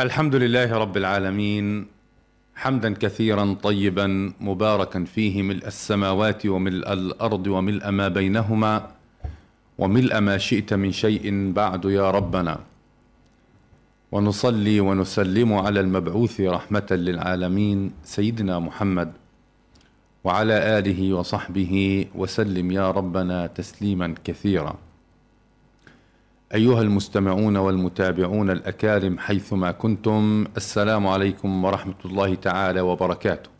الحمد لله رب العالمين حمدا كثيرا طيبا مباركا فيه ملء السماوات وملء الأرض وملء ما بينهما وملء ما شئت من شيء بعد يا ربنا. ونصلي ونسلم على المبعوث رحمة للعالمين سيدنا محمد وعلى آله وصحبه وسلم يا ربنا تسليما كثيرا. أيها المستمعون والمتابعون الأكارم حيثما كنتم السلام عليكم ورحمة الله تعالى وبركاته.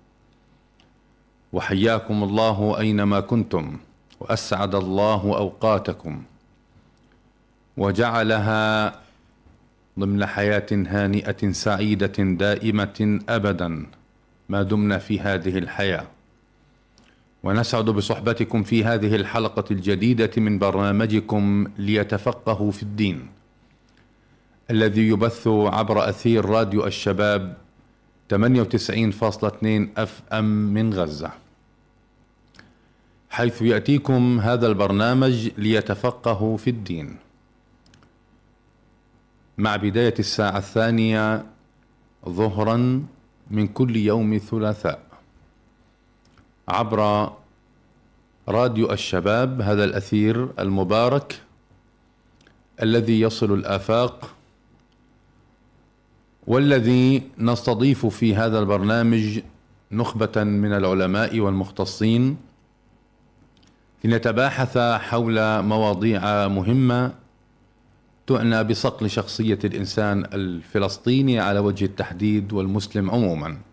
وحياكم الله أينما كنتم وأسعد الله أوقاتكم. وجعلها ضمن حياة هانئة سعيدة دائمة أبدا ما دمنا في هذه الحياة. ونسعد بصحبتكم في هذه الحلقة الجديدة من برنامجكم ليتفقهوا في الدين الذي يبث عبر أثير راديو الشباب 98.2 أف أم من غزة. حيث يأتيكم هذا البرنامج ليتفقهوا في الدين. مع بداية الساعة الثانية ظهرا من كل يوم ثلاثاء. عبر راديو الشباب هذا الأثير المبارك الذي يصل الآفاق والذي نستضيف في هذا البرنامج نخبة من العلماء والمختصين لنتباحث حول مواضيع مهمة تعنى بصقل شخصية الإنسان الفلسطيني على وجه التحديد والمسلم عموما.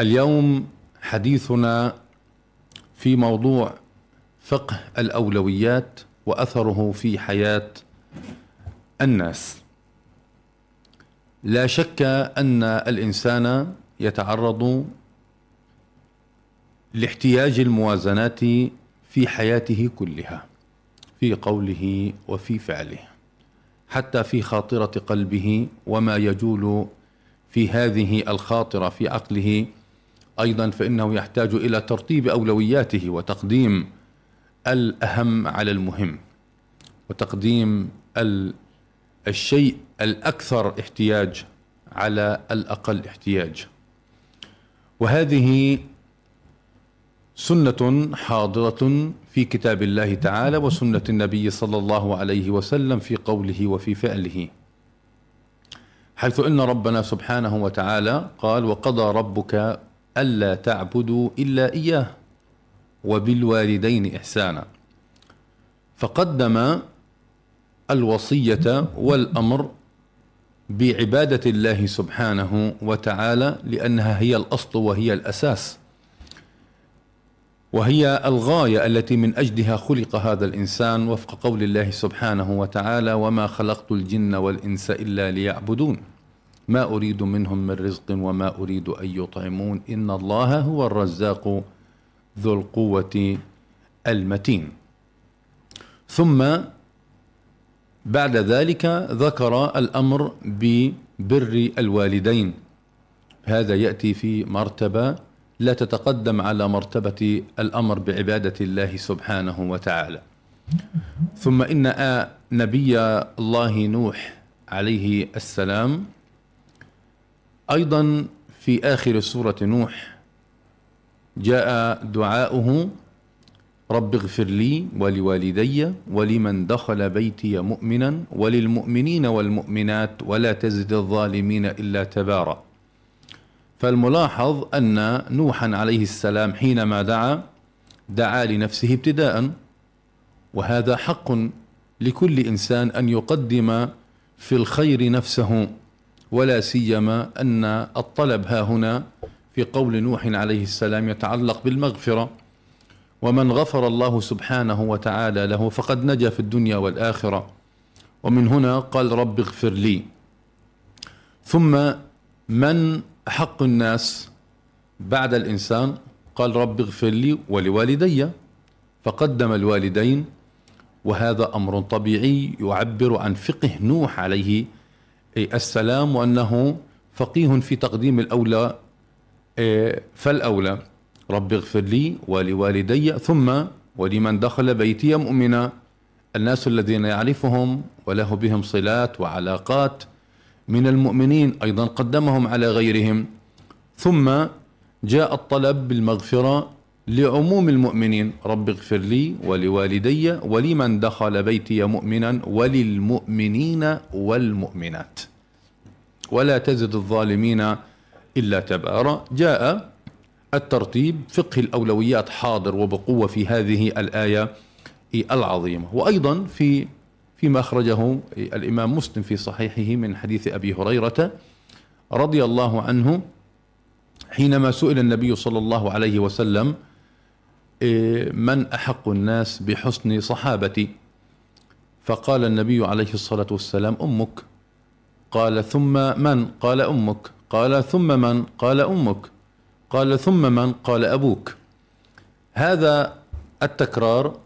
اليوم حديثنا في موضوع فقه الأولويات وأثره في حياة الناس. لا شك أن الإنسان يتعرض لاحتياج الموازنات في حياته كلها في قوله وفي فعله حتى في خاطرة قلبه وما يجول في هذه الخاطرة في عقله أيضا فإنه يحتاج إلى ترتيب أولوياته وتقديم الأهم على المهم وتقديم الشيء الأكثر احتياج على الأقل احتياج. وهذه سنة حاضرة في كتاب الله تعالى وسنة النبي صلى الله عليه وسلم في قوله وفي فعله. حيث إن ربنا سبحانه وتعالى قال وقضى ربك ألا تعبدوا إلا إياه وبالوالدين إحسانا. فقدم الوصية والأمر بعبادة الله سبحانه وتعالى لأنها هي الأصل وهي الأساس. وهي الغاية التي من أجلها خلق هذا الإنسان وفق قول الله سبحانه وتعالى وما خلقت الجن والإنس إلا ليعبدون. ما أريد منهم من رزق وما أريد أن يطعمون. إن الله هو الرزاق ذو القوة المتين. ثم بعد ذلك ذكر الأمر ببر الوالدين. هذا يأتي في مرتبة لا تتقدم على مرتبة الأمر بعبادة الله سبحانه وتعالى. ثم إن نبي الله نوح عليه السلام أيضا في آخر سورة نوح جاء دعاؤه رب اغفر لي ولوالدي ولمن دخل بيتي مؤمنا وللمؤمنين والمؤمنات ولا تزد الظالمين إلا تبارا. فالملاحظ أن نوحا عليه السلام حينما دعا دعا لنفسه ابتداء وهذا حق لكل إنسان أن يقدم في الخير نفسه. ولا سيما أن الطلب ها هنا في قول نوح عليه السلام يتعلق بالمغفرة. ومن غفر الله سبحانه وتعالى له فقد نجا في الدنيا والآخرة. ومن هنا قال رب اغفر لي. ثم من أحق الناس بعد الإنسان؟ قال رب اغفر لي ولوالدي. فقدم الوالدين. وهذا أمر طبيعي يعبر عن فقه نوح عليه السلام وأنه فقيه في تقديم الأولى إيه، فالأولى. رب اغفر لي ولوالدي ثم ولمن دخل بيتي مؤمنا. الناس الذين يعرفهم وله بهم صلات وعلاقات. من المؤمنين أيضا قدمهم على غيرهم. ثم جاء الطلب بالمغفرة لعموم المؤمنين رب اغفر لي ولوالدي ولمن دخل بيتي مؤمنا وللمؤمنين والمؤمنات. ولا تزد الظالمين إلا تبارا. جاء الترتيب فقه الأولويات حاضر وبقوة في هذه الآية العظيمة. وأيضا في فيما أخرجه الإمام مسلم في صحيحه من حديث أبي هريرة رضي الله عنه حينما سئل النبي صلى الله عليه وسلم من أحق الناس بحسن صحابتي؟ فقال النبي عليه الصلاة والسلام أمك. قال ثم من؟ قال أمك. قال ثم من؟ قال أمك. قال ثم من؟ قال أبوك. هذا التكرار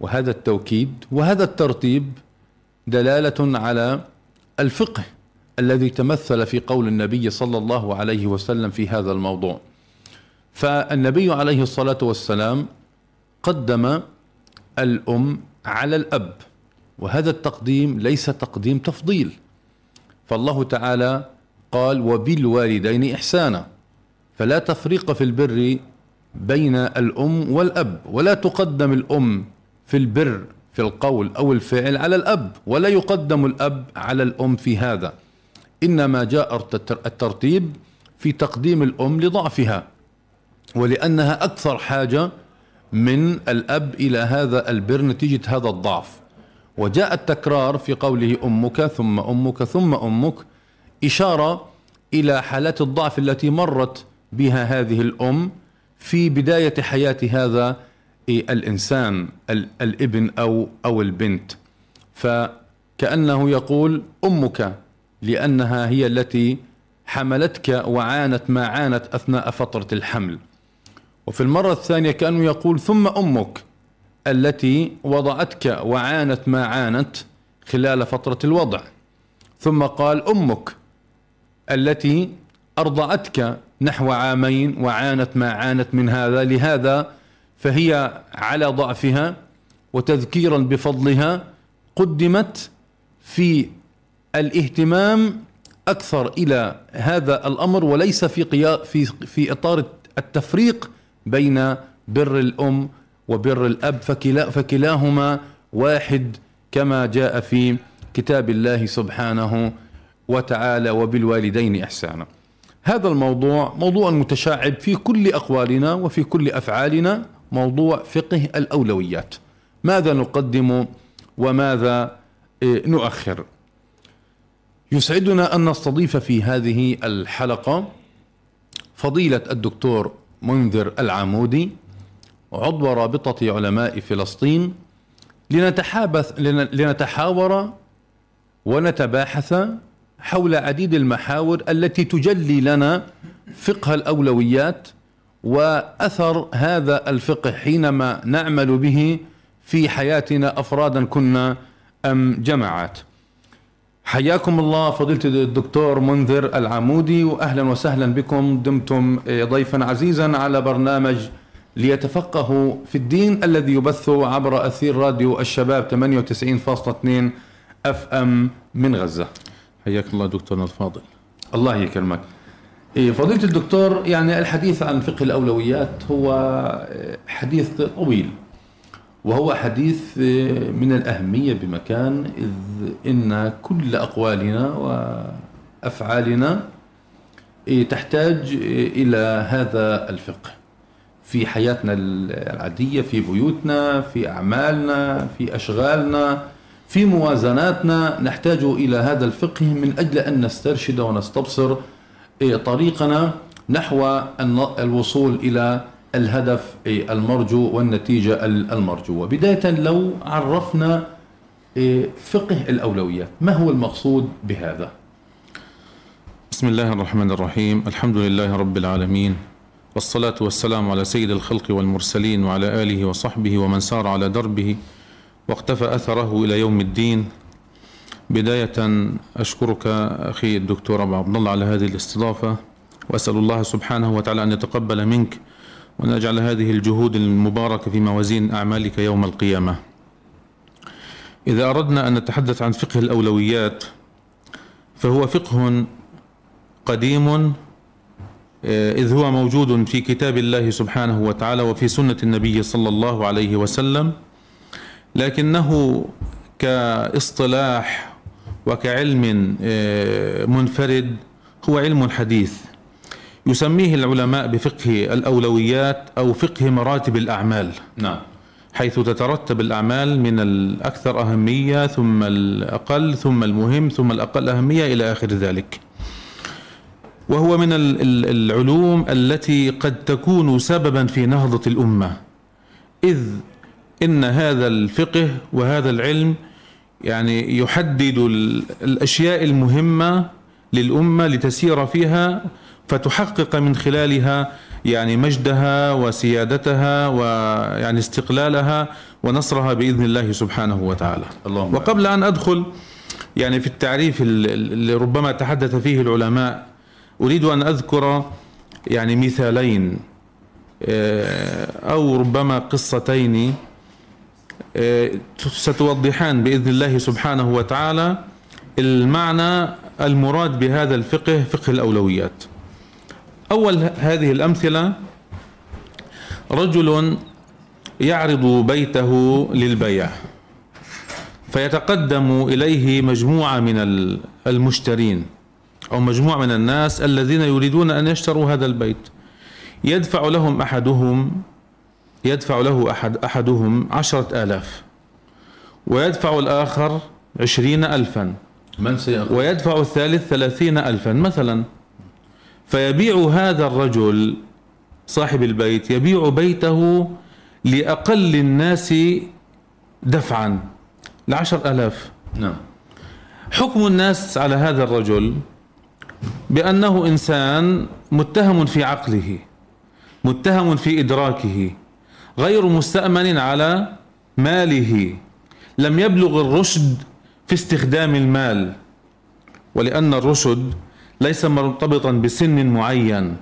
وهذا التوكيد وهذا الترتيب دلالة على الفقه الذي تمثل في قول النبي صلى الله عليه وسلم في هذا الموضوع. فالنبي عليه الصلاة والسلام قدم الأم على الأب وهذا التقديم ليس تقديم تفضيل. فالله تعالى قال وبالوالدين إحسانا. فلا تفريق في البر بين الأم والأب ولا تقدم الأم في البر في القول أو الفعل على الأب ولا يقدم الأب على الأم في هذا. إنما جاء الترتيب في تقديم الأم لضعفها. ولأنها أكثر حاجة من الأب إلى هذا البر نتيجة هذا الضعف. وجاء التكرار في قوله أمك ثم أمك ثم أمك إشارة إلى حالات الضعف التي مرت بها هذه الأم في بداية حياة هذا الإنسان الابن أو أو البنت. فكأنه يقول أمك لأنها هي التي حملتك وعانت ما عانت أثناء فترة الحمل. وفي المرة الثانية كأنه يقول ثم أمك التي وضعتك وعانت ما عانت خلال فترة الوضع. ثم قال أمك التي أرضعتك نحو عامين وعانت ما عانت من هذا لهذا فهي على ضعفها وتذكيرا بفضلها قدمت في الاهتمام أكثر إلى هذا الأمر وليس في في في إطار التفريق بين بر الأم وبر الأب فكلا فكلاهما واحد كما جاء في كتاب الله سبحانه وتعالى وبالوالدين إحسانا. هذا الموضوع موضوع متشعب في كل أقوالنا وفي كل أفعالنا موضوع فقه الأولويات. ماذا نقدم وماذا إيه، نؤخر؟ يسعدنا أن نستضيف في هذه الحلقة فضيلة الدكتور منذر العمودي عضو رابطة علماء فلسطين لنتحابث لنتحاور ونتباحث حول عديد المحاور التي تجلي لنا فقه الأولويات وأثر هذا الفقه حينما نعمل به في حياتنا أفرادا كنا أم جماعات. حياكم الله فضيلة الدكتور منذر العمودي واهلا وسهلا بكم دمتم ضيفا عزيزا على برنامج ليتفقهوا في الدين الذي يبث عبر أثير راديو الشباب 98.2 أف أم من غزة. حياك الله دكتورنا الفاضل. الله يكرمك. إيه، فضيلة الدكتور يعني الحديث عن فقه الأولويات هو حديث طويل وهو حديث من الأهمية بمكان إذ إن كل أقوالنا وأفعالنا إيه، تحتاج إلى هذا الفقه. في حياتنا العادية في بيوتنا في أعمالنا في أشغالنا في موازناتنا نحتاج إلى هذا الفقه من أجل أن نسترشد ونستبصر إيه، طريقنا نحو الوصول إلى الهدف إيه، المرجو والنتيجة المرجوة بداية لو عرفنا إيه، فقه الأولويات ما هو المقصود بهذا؟ بسم الله الرحمن الرحيم. الحمد لله رب العالمين والصلاة والسلام على سيد الخلق والمرسلين وعلى آله وصحبه ومن سار على دربه واقتفى أثره إلى يوم الدين. بداية أشكرك أخي الدكتور أبو عبد الله على هذه الاستضافة وأسأل الله سبحانه وتعالى أن يتقبل منك وأن يجعل هذه الجهود المباركة في موازين أعمالك يوم القيامة. إذا أردنا أن نتحدث عن فقه الأولويات فهو فقه قديم آه، إذ هو موجود في كتاب الله سبحانه وتعالى وفي سنة النبي صلى الله عليه وسلم لكنه كاصطلاح وكعلم آه، منفرد هو علم حديث يسميه العلماء بفقه الأولويات أو فقه مراتب الأعمال. نعم. حيث تترتب الأعمال من الأكثر أهمية ثم الأقل ثم المهم ثم الأقل أهمية إلى آخر ذلك. وهو من العلوم التي قد تكون سببا في نهضة الأمة. إذ إن هذا الفقه وهذا العلم يعني يحدد الأشياء المهمة للأمة لتسير فيها فتحقق من خلالها يعني مجدها وسيادتها ويعني استقلالها ونصرها بإذن الله سبحانه وتعالى. اللهم وقبل أن أدخل يعني في التعريف اللي ربما تحدث فيه العلماء أريد أن أذكر يعني مثالين آه، أو ربما قصتين آه، ستوضحان بإذن الله سبحانه وتعالى المعنى المراد بهذا الفقه فقه الأولويات. أول هذه الأمثلة رجل يعرض بيته للبيع فيتقدم إليه مجموعة من المشترين أو مجموعة من الناس الذين يريدون أن يشتروا هذا البيت يدفع لهم أحدهم يدفع له أحد أحدهم عشرة آلاف ويدفع الآخر عشرين ألفا من سيأخذ؟ ويدفع الثالث ثلاثين ألفا مثلا فيبيع هذا الرجل صاحب البيت يبيع بيته لأقل الناس دفعا لعشر ألاف. نعم. حكم الناس على هذا الرجل بأنه إنسان متهم في عقله متهم في إدراكه غير مستأمن على ماله لم يبلغ الرشد في استخدام المال. ولأن الرشد ليس مرتبطا بسن معين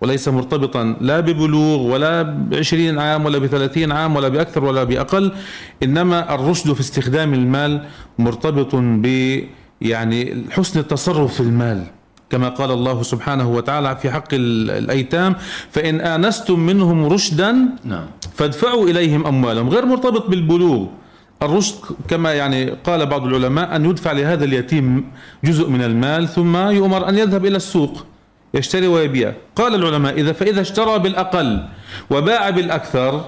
وليس مرتبطا لا ببلوغ ولا بعشرين عام ولا بثلاثين عام ولا بأكثر ولا بأقل إنما الرشد في استخدام المال مرتبط ب يعني حسن التصرف في المال كما قال الله سبحانه وتعالى في حق الأيتام فإن آنستم منهم رشدا نعم. فادفعوا إليهم أموالهم غير مرتبط بالبلوغ الرشد كما يعني قال بعض العلماء أن يدفع لهذا اليتيم جزء من المال ثم يؤمر أن يذهب إلى السوق يشتري ويبيع. قال العلماء إذا فإذا اشترى بالأقل وباع بالأكثر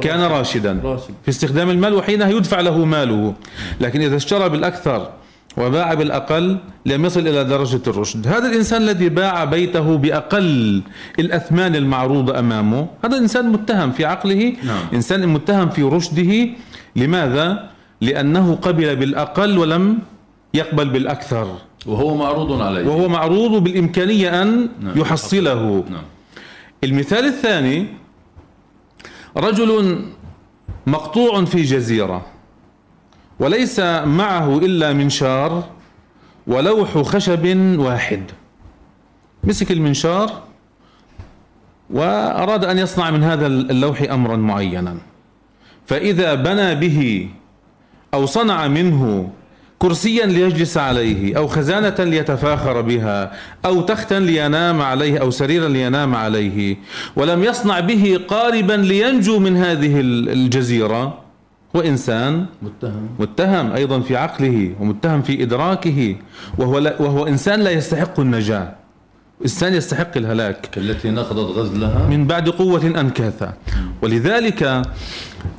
كان راشدا. في استخدام المال وحينها يدفع له ماله. لكن إذا اشترى بالأكثر وباع بالأقل لم يصل إلى درجة الرشد هذا الإنسان الذي باع بيته بأقل الأثمان المعروضة أمامه هذا إنسان متهم في عقله نعم. إنسان متهم في رشده لماذا؟ لأنه قبل بالأقل ولم يقبل بالأكثر وهو معروض عليه وهو معروض بالإمكانية أن نعم. يحصله نعم. المثال الثاني رجل مقطوع في جزيرة وليس معه إلا منشار ولوح خشب واحد. مسك المنشار وأراد أن يصنع من هذا اللوح أمرا معينا. فإذا بنى به أو صنع منه كرسيا ليجلس عليه أو خزانة ليتفاخر بها أو تختا لينام عليه أو سريرا لينام عليه ولم يصنع به قاربا لينجو من هذه الجزيرة هو إنسان متهم. متهم أيضا في عقله ومتهم في إدراكه. وهو, لا وهو إنسان لا يستحق النجاة. إنسان يستحق الهلاك. التي نقضت غزلها. من بعد قوة أنكاثا ولذلك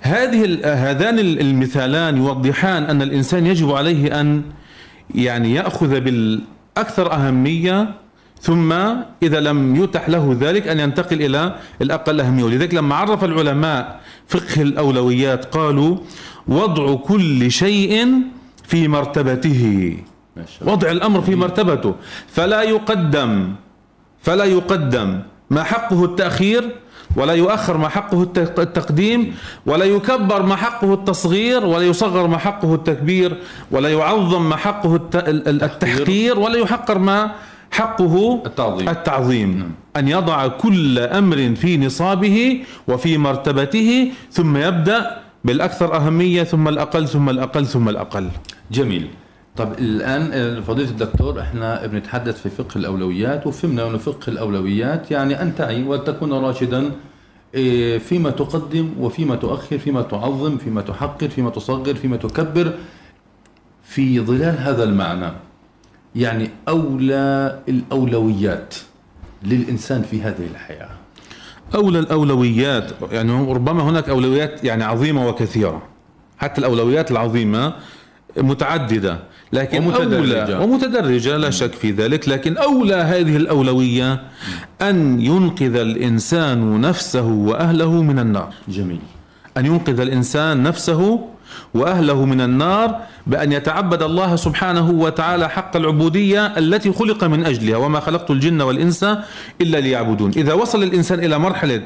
هذه هذان المثالان يوضحان أن الإنسان يجب عليه أن يعني يأخذ بالأكثر أهمية ثم إذا لم يتح له ذلك أن ينتقل إلى الأقل أهمية. ولذلك لما عرف العلماء فقه الأولويات قالوا وضع كل شيء في مرتبته. وضع الأمر في مرتبته. فلا يقدم فلا يقدم ما حقه التأخير ولا يؤخر ما حقه الت- التقديم ولا يكبر ما حقه التصغير ولا يصغر ما حقه التكبير ولا يعظم ما حقه الت- ال- ال- التحقير ولا يحقر ما حقه التعظيم. التعظيم. أن يضع كل أمر في نصابه وفي مرتبته ثم يبدأ بالأكثر أهمية ثم الأقل ثم الأقل ثم الأقل. جميل. طب الآن آه، فضيلة الدكتور إحنا بنتحدث في فقه الأولويات وفهمنا أن فقه الأولويات يعني أن تعي وتكون راشدا آه، فيما تقدم وفيما تؤخر فيما تعظم فيما تحقر فيما تصغر فيما تكبر في ظلال هذا المعنى. يعني أولى الأولويات للإنسان في هذه الحياة. أولى الأولويات يعني ربما هناك أولويات يعني عظيمة وكثيرة. حتى الأولويات العظيمة متعددة لكن ومتدرجة. أولى ومتدرجة لا شك في ذلك لكن أولى هذه الأولوية أن ينقذ الإنسان نفسه وأهله من النار. جميل. أن ينقذ الإنسان نفسه وأهله من النار بأن يتعبد الله سبحانه وتعالى حق العبودية التي خلق من أجلها وما خلقت الجن والإنس إلا ليعبدون. إذا وصل الإنسان إلى مرحلة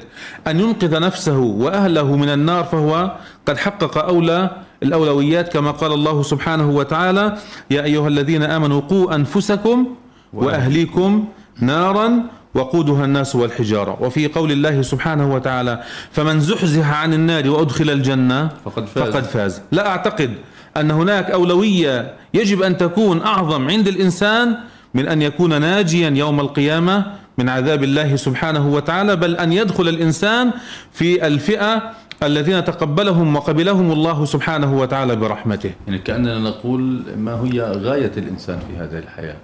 أن ينقذ نفسه وأهله من النار فهو قد حقق أولى الأولويات كما قال الله سبحانه وتعالى يا أيها الذين آمنوا قوا أنفسكم وأهليكم نارا وقودها الناس والحجارة. وفي قول الله سبحانه وتعالى فمن زحزح عن النار وأدخل الجنة فقد فاز. فقد فاز. لا أعتقد أن هناك أولوية يجب أن تكون أعظم عند الإنسان من أن يكون ناجيا يوم القيامة من عذاب الله سبحانه وتعالى بل أن يدخل الإنسان في الفئة الذين تقبلهم وقبلهم الله سبحانه وتعالى برحمته. يعني كأننا نقول ما هي غاية الإنسان في هذه الحياة؟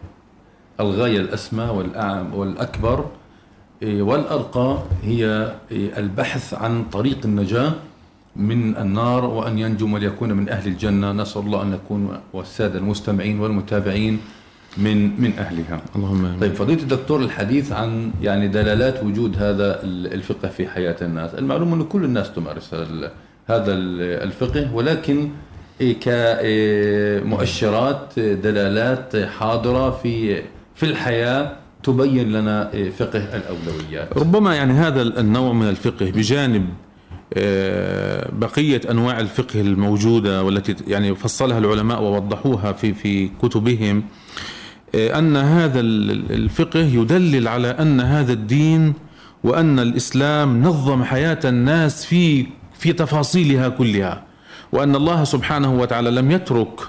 الغاية الأسمى والأعم والأكبر إيه، والأرقى هي إيه، البحث عن طريق النجاة من النار وأن ينجو وليكون من أهل الجنة. نسأل الله أن نكون والسادة المستمعين والمتابعين من من أهلها. اللهم آمين. طيب فضيلة الدكتور الحديث عن يعني دلالات وجود هذا ال- الفقه في حياة الناس. المعلوم أن كل الناس تمارس هذا ال- الفقه ولكن إيه كمؤشرات دلالات حاضرة في في الحياة تبين لنا إيه فقه الأولويات. ربما يعني هذا النوع من الفقه بجانب آه، بقية أنواع الفقه الموجودة والتي يعني فصلها العلماء ووضحوها في في كتبهم آه، أن هذا ال- الفقه يدلل على أن هذا الدين وأن الإسلام نظم حياة الناس في في تفاصيلها كلها وأن الله سبحانه وتعالى لم يترك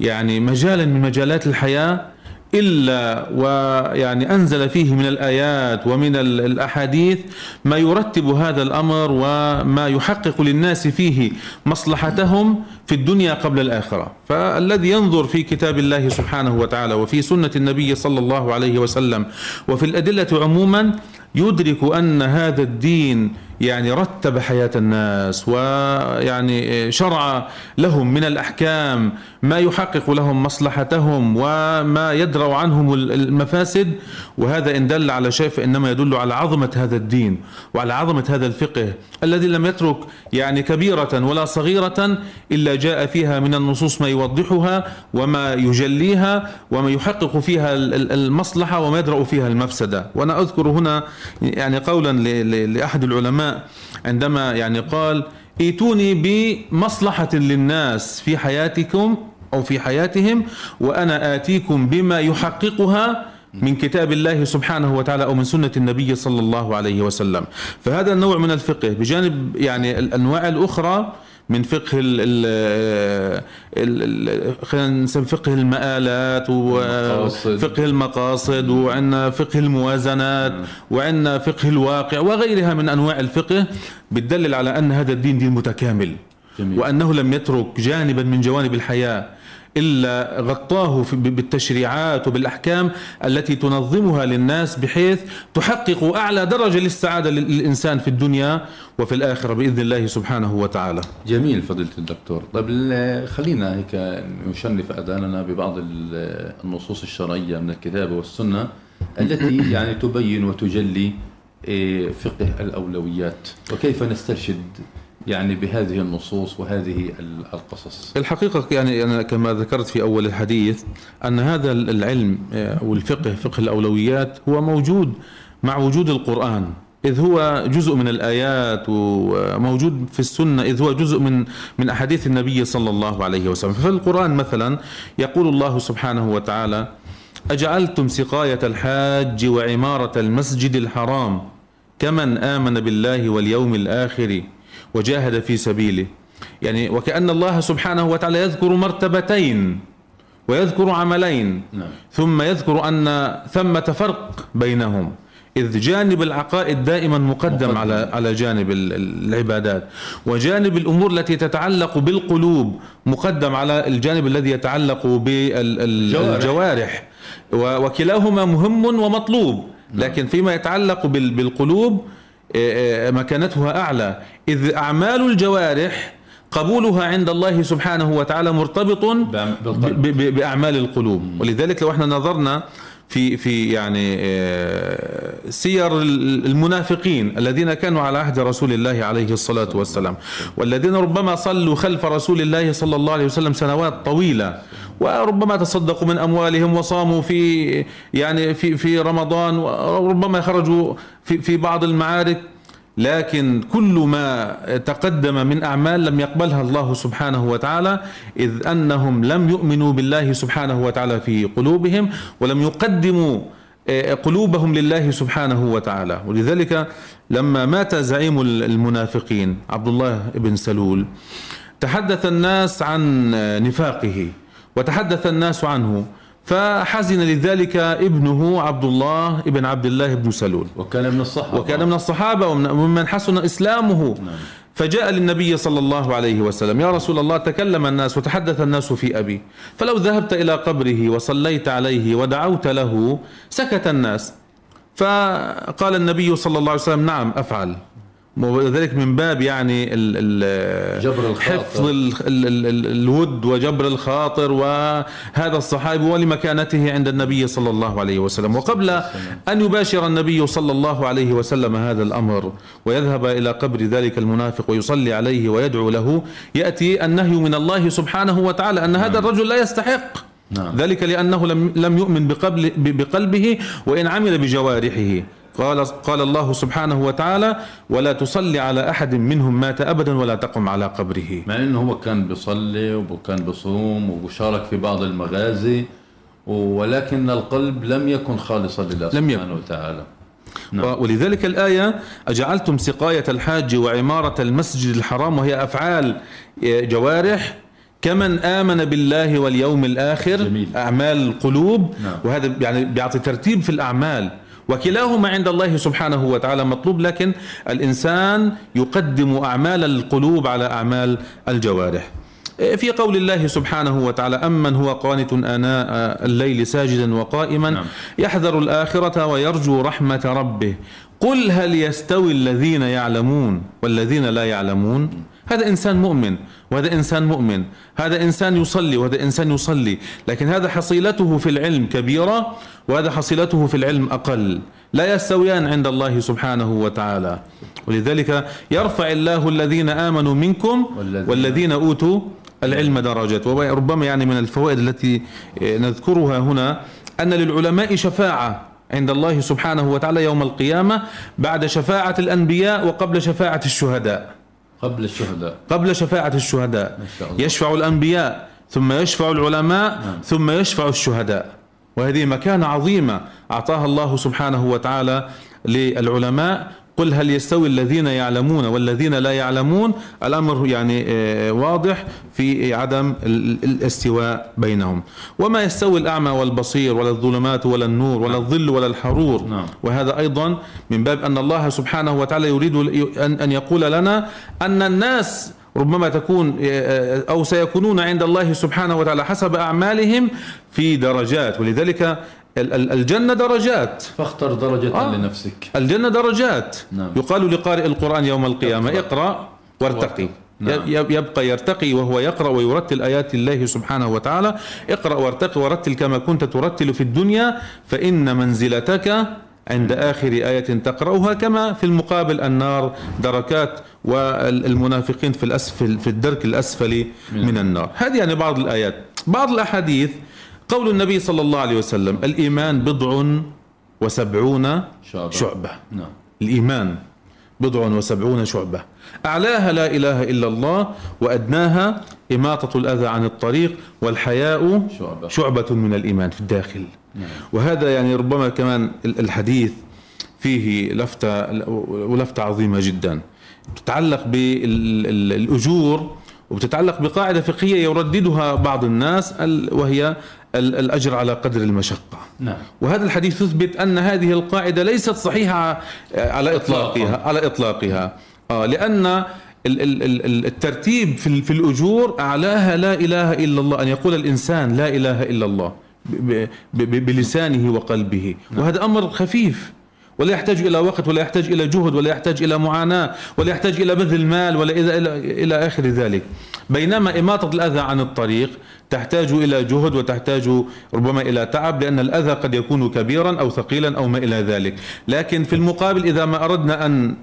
يعني مجالا من مجالات الحياة إلا ويعني أنزل فيه من الآيات ومن ال- الأحاديث ما يرتب هذا الأمر وما يحقق للناس فيه مصلحتهم في الدنيا قبل الآخرة. فالذي ينظر في كتاب الله سبحانه وتعالى وفي سنة النبي صلى الله عليه وسلم وفي الأدلة عموما يدرك أن هذا الدين يعني رتب حياة الناس ويعني شرع لهم من الأحكام ما يحقق لهم مصلحتهم وما يدرأ عنهم المفاسد وهذا إن دل على شيء فإنما يدل على عظمة هذا الدين وعلى عظمة هذا الفقه الذي لم يترك يعني كبيرة ولا صغيرة إلا جاء فيها من النصوص ما يوضحها وما يجليها وما يحقق فيها ال- ال- المصلحة وما يدرأ فيها المفسدة. وأنا أذكر هنا يعني قولا لأحد العلماء عندما يعني قال ائتوني بمصلحة للناس في حياتكم أو في حياتهم وأنا آتيكم بما يحققها من كتاب الله سبحانه وتعالى أو من سنة النبي صلى الله عليه وسلم. فهذا النوع من الفقه. بجانب يعني الأنواع الأخرى من فقه ال ال ال خلينا نسمي فقه المآلات. وفقه المقاصد وعندنا فقه الموازنات وعندنا فقه الواقع وغيرها من أنواع الفقه بتدلل على أن هذا الدين دين متكامل جميل. وأنه لم يترك جانبا من جوانب الحياة إلا غطاه في- بالتشريعات وبالأحكام التي تنظمها للناس بحيث تحقق أعلى درجة للسعادة لل- للإنسان في الدنيا وفي الآخرة بإذن الله سبحانه وتعالى. جميل فضيلة الدكتور. طيب خلينا هيك نشنف أذاننا ببعض ال- النصوص الشرعية من الكتاب والسنة التي يعني تبين وتجلي إيه، فقه الأولويات وكيف نسترشد يعني بهذه النصوص وهذه ال- القصص. الحقيقة يعني أنا كما ذكرت في أول الحديث أن هذا العلم آه، والفقه فقه الأولويات هو موجود مع وجود القرآن. إذ هو جزء من الآيات وموجود في السنة إذ هو جزء من من أحاديث النبي صلى الله عليه وسلم. ففي القرآن مثلا يقول الله سبحانه وتعالى أجعلتم سقاية الحاج وعمارة المسجد الحرام كمن آمن بالله واليوم الآخر وجاهد في سبيله. يعني وكأن الله سبحانه وتعالى يذكر مرتبتين ويذكر عملين. نعم. ثم يذكر أن ثمة فرق بينهم. إذ جانب العقائد دائما مقدم, مقدم. على على جانب ال- ال- العبادات. وجانب الأمور التي تتعلق بالقلوب مقدم على الجانب الذي يتعلق الجوارح. بالجوارح وكلاهما مهم ومطلوب. لكن فيما يتعلق بال- بالقلوب مكانتها أعلى. إذ أعمال الجوارح قبولها عند الله سبحانه وتعالى مرتبط بأعمال القلوب. ولذلك لو إحنا نظرنا في في يعني آه، سير ال- المنافقين الذين كانوا على عهد رسول الله عليه الصلاة والسلام والذين ربما صلوا خلف رسول الله صلى الله عليه وسلم سنوات طويلة وربما تصدقوا من أموالهم وصاموا في يعني في في رمضان وربما خرجوا في في بعض المعارك. لكن كل ما تقدم من أعمال لم يقبلها الله سبحانه وتعالى إذ أنهم لم يؤمنوا بالله سبحانه وتعالى في قلوبهم ولم يقدموا آه، قلوبهم لله سبحانه وتعالى. ولذلك لما مات زعيم المنافقين عبد الله بن سلول تحدث الناس عن نفاقه. وتحدث الناس عنه فحزن لذلك ابنه عبد الله ابن عبد الله بن سلول. وكان من الصحابة. وكان من الصحابة ومن- حسن إسلامه. فجاء للنبي صلى الله عليه وسلم يا رسول الله تكلم الناس وتحدث الناس في أبي. فلو ذهبت إلى قبره وصليت عليه ودعوت له سكت الناس. فقال النبي صلى الله عليه وسلم نعم أفعل. وذلك من باب يعني ال ال جبر الخاطر. حفظ ال ال ال ال الود وجبر الخاطر وهذا الصحابي ولمكانته عند النبي صلى الله عليه وسلم وقبل أن يباشر النبي صلى الله عليه وسلم هذا الأمر ويذهب إلى قبر ذلك المنافق ويصلي عليه ويدعو له يأتي النهي من الله سبحانه وتعالى أن هذا الرجل لا يستحق نعم. ذلك لأنه لم لم يؤمن بقبل بقلبه وإن عمل بجوارحه قال قال الله سبحانه وتعالى ولا تصلي على أحد منهم مات أبدا ولا تقم على قبره مع إنه هو كان بيصلي وكان بيصوم وشارك في بعض المغازي ولكن القلب لم يكن خالصا لله لم سبحانه وتعالى نعم. ولذلك الآية أجعلتم سقاية الحاج وعمارة المسجد الحرام وهي أفعال جوارح كمن آمن بالله واليوم الآخر جميل. أعمال القلوب نعم. وهذا يعني بيعطي ترتيب في الأعمال وكلاهما عند الله سبحانه وتعالى مطلوب لكن الإنسان يقدم أعمال القلوب على أعمال الجوارح. في قول الله سبحانه وتعالى أمن هو قانت آناء الليل ساجدا وقائما نعم. يحذر الآخرة ويرجو رحمة ربه. قل هل يستوي الذين يعلمون والذين لا يعلمون؟ هذا إنسان مؤمن وهذا إنسان مؤمن هذا إنسان يصلي وهذا إنسان يصلي لكن هذا حصيلته في العلم كبيرة وهذا حصيلته في العلم أقل لا يستويان عند الله سبحانه وتعالى. ولذلك يرفع الله الذين آمنوا منكم والذين- أوتوا العلم درجات. وربما يعني من الفوائد التي نذكرها هنا أن للعلماء شفاعة عند الله سبحانه وتعالى يوم القيامة بعد شفاعة الأنبياء وقبل شفاعة الشهداء. قبل الشهداء. قبل شفاعة الشهداء. شاء الله. يشفع الأنبياء ثم يشفع العلماء ثم يشفع الشهداء. وهذه مكانة عظيمة أعطاها الله سبحانه وتعالى للعلماء قل هل يستوي الذين يعلمون والذين لا يعلمون؟ الأمر يعني آه، واضح في عدم ال- ال- الاستواء بينهم. وما يستوي الأعمى والبصير ولا الظلمات ولا النور ولا الظل ولا الحرور. نعم. وهذا أيضا من باب أن الله سبحانه وتعالى يريد أن يقول لنا أن الناس ربما تكون أو سيكونون عند الله سبحانه وتعالى حسب أعمالهم في درجات. ولذلك الجنة درجات. فاختر درجة آه. لنفسك. الجنة درجات. نعم. يقال لقارئ القرآن يوم القيامة اقرأ. اقرأ وارتقي. نعم. يب- يبقى يرتقي وهو يقرأ ويرتل آيات الله سبحانه وتعالى. اقرأ وارتقي ورتل كما كنت ترتل في الدنيا فإن منزلتك عند آخر آية تقرأها كما في المقابل النار دركات والمنافقين في الأسفل في الدرك الأسفل من النار. هذه يعني بعض الآيات. بعض الأحاديث قول النبي صلى الله عليه وسلم الإيمان بضع وسبعون شعبة. شعبة. نعم. الإيمان بضع وسبعون شعبة. أعلاها لا إله إلا الله وأدناها إماطة الأذى عن الطريق والحياء شعبة. شعبة من الإيمان في الداخل. وهذا يعني ربما كمان ال- الحديث فيه لفتة ولفتة عظيمة جدا. تتعلق بالأجور وبتتعلق بقاعدة فقهية يرددها بعض الناس ال- وهي الأجر على قدر المشقة. نعم. وهذا الحديث يثبت أن هذه القاعدة ليست صحيحة على إطلاقها على إطلاقها. آه ال- الترتيب في ال- في الأجور أعلاها لا إله إلا الله أن يقول الإنسان لا إله إلا الله بلسانه وقلبه. وهذا أمر خفيف. ولا يحتاج إلى وقت ولا يحتاج إلى جهد ولا يحتاج إلى معاناة ولا يحتاج إلى بذل مال ولا إلى إلى, إلى آخر ذلك. بينما إماطة الأذى عن الطريق تحتاج إلى جهد وتحتاج ربما إلى تعب لأن الأذى قد يكون كبيرا أو ثقيلا أو ما إلى ذلك. لكن في المقابل إذا ما أردنا أن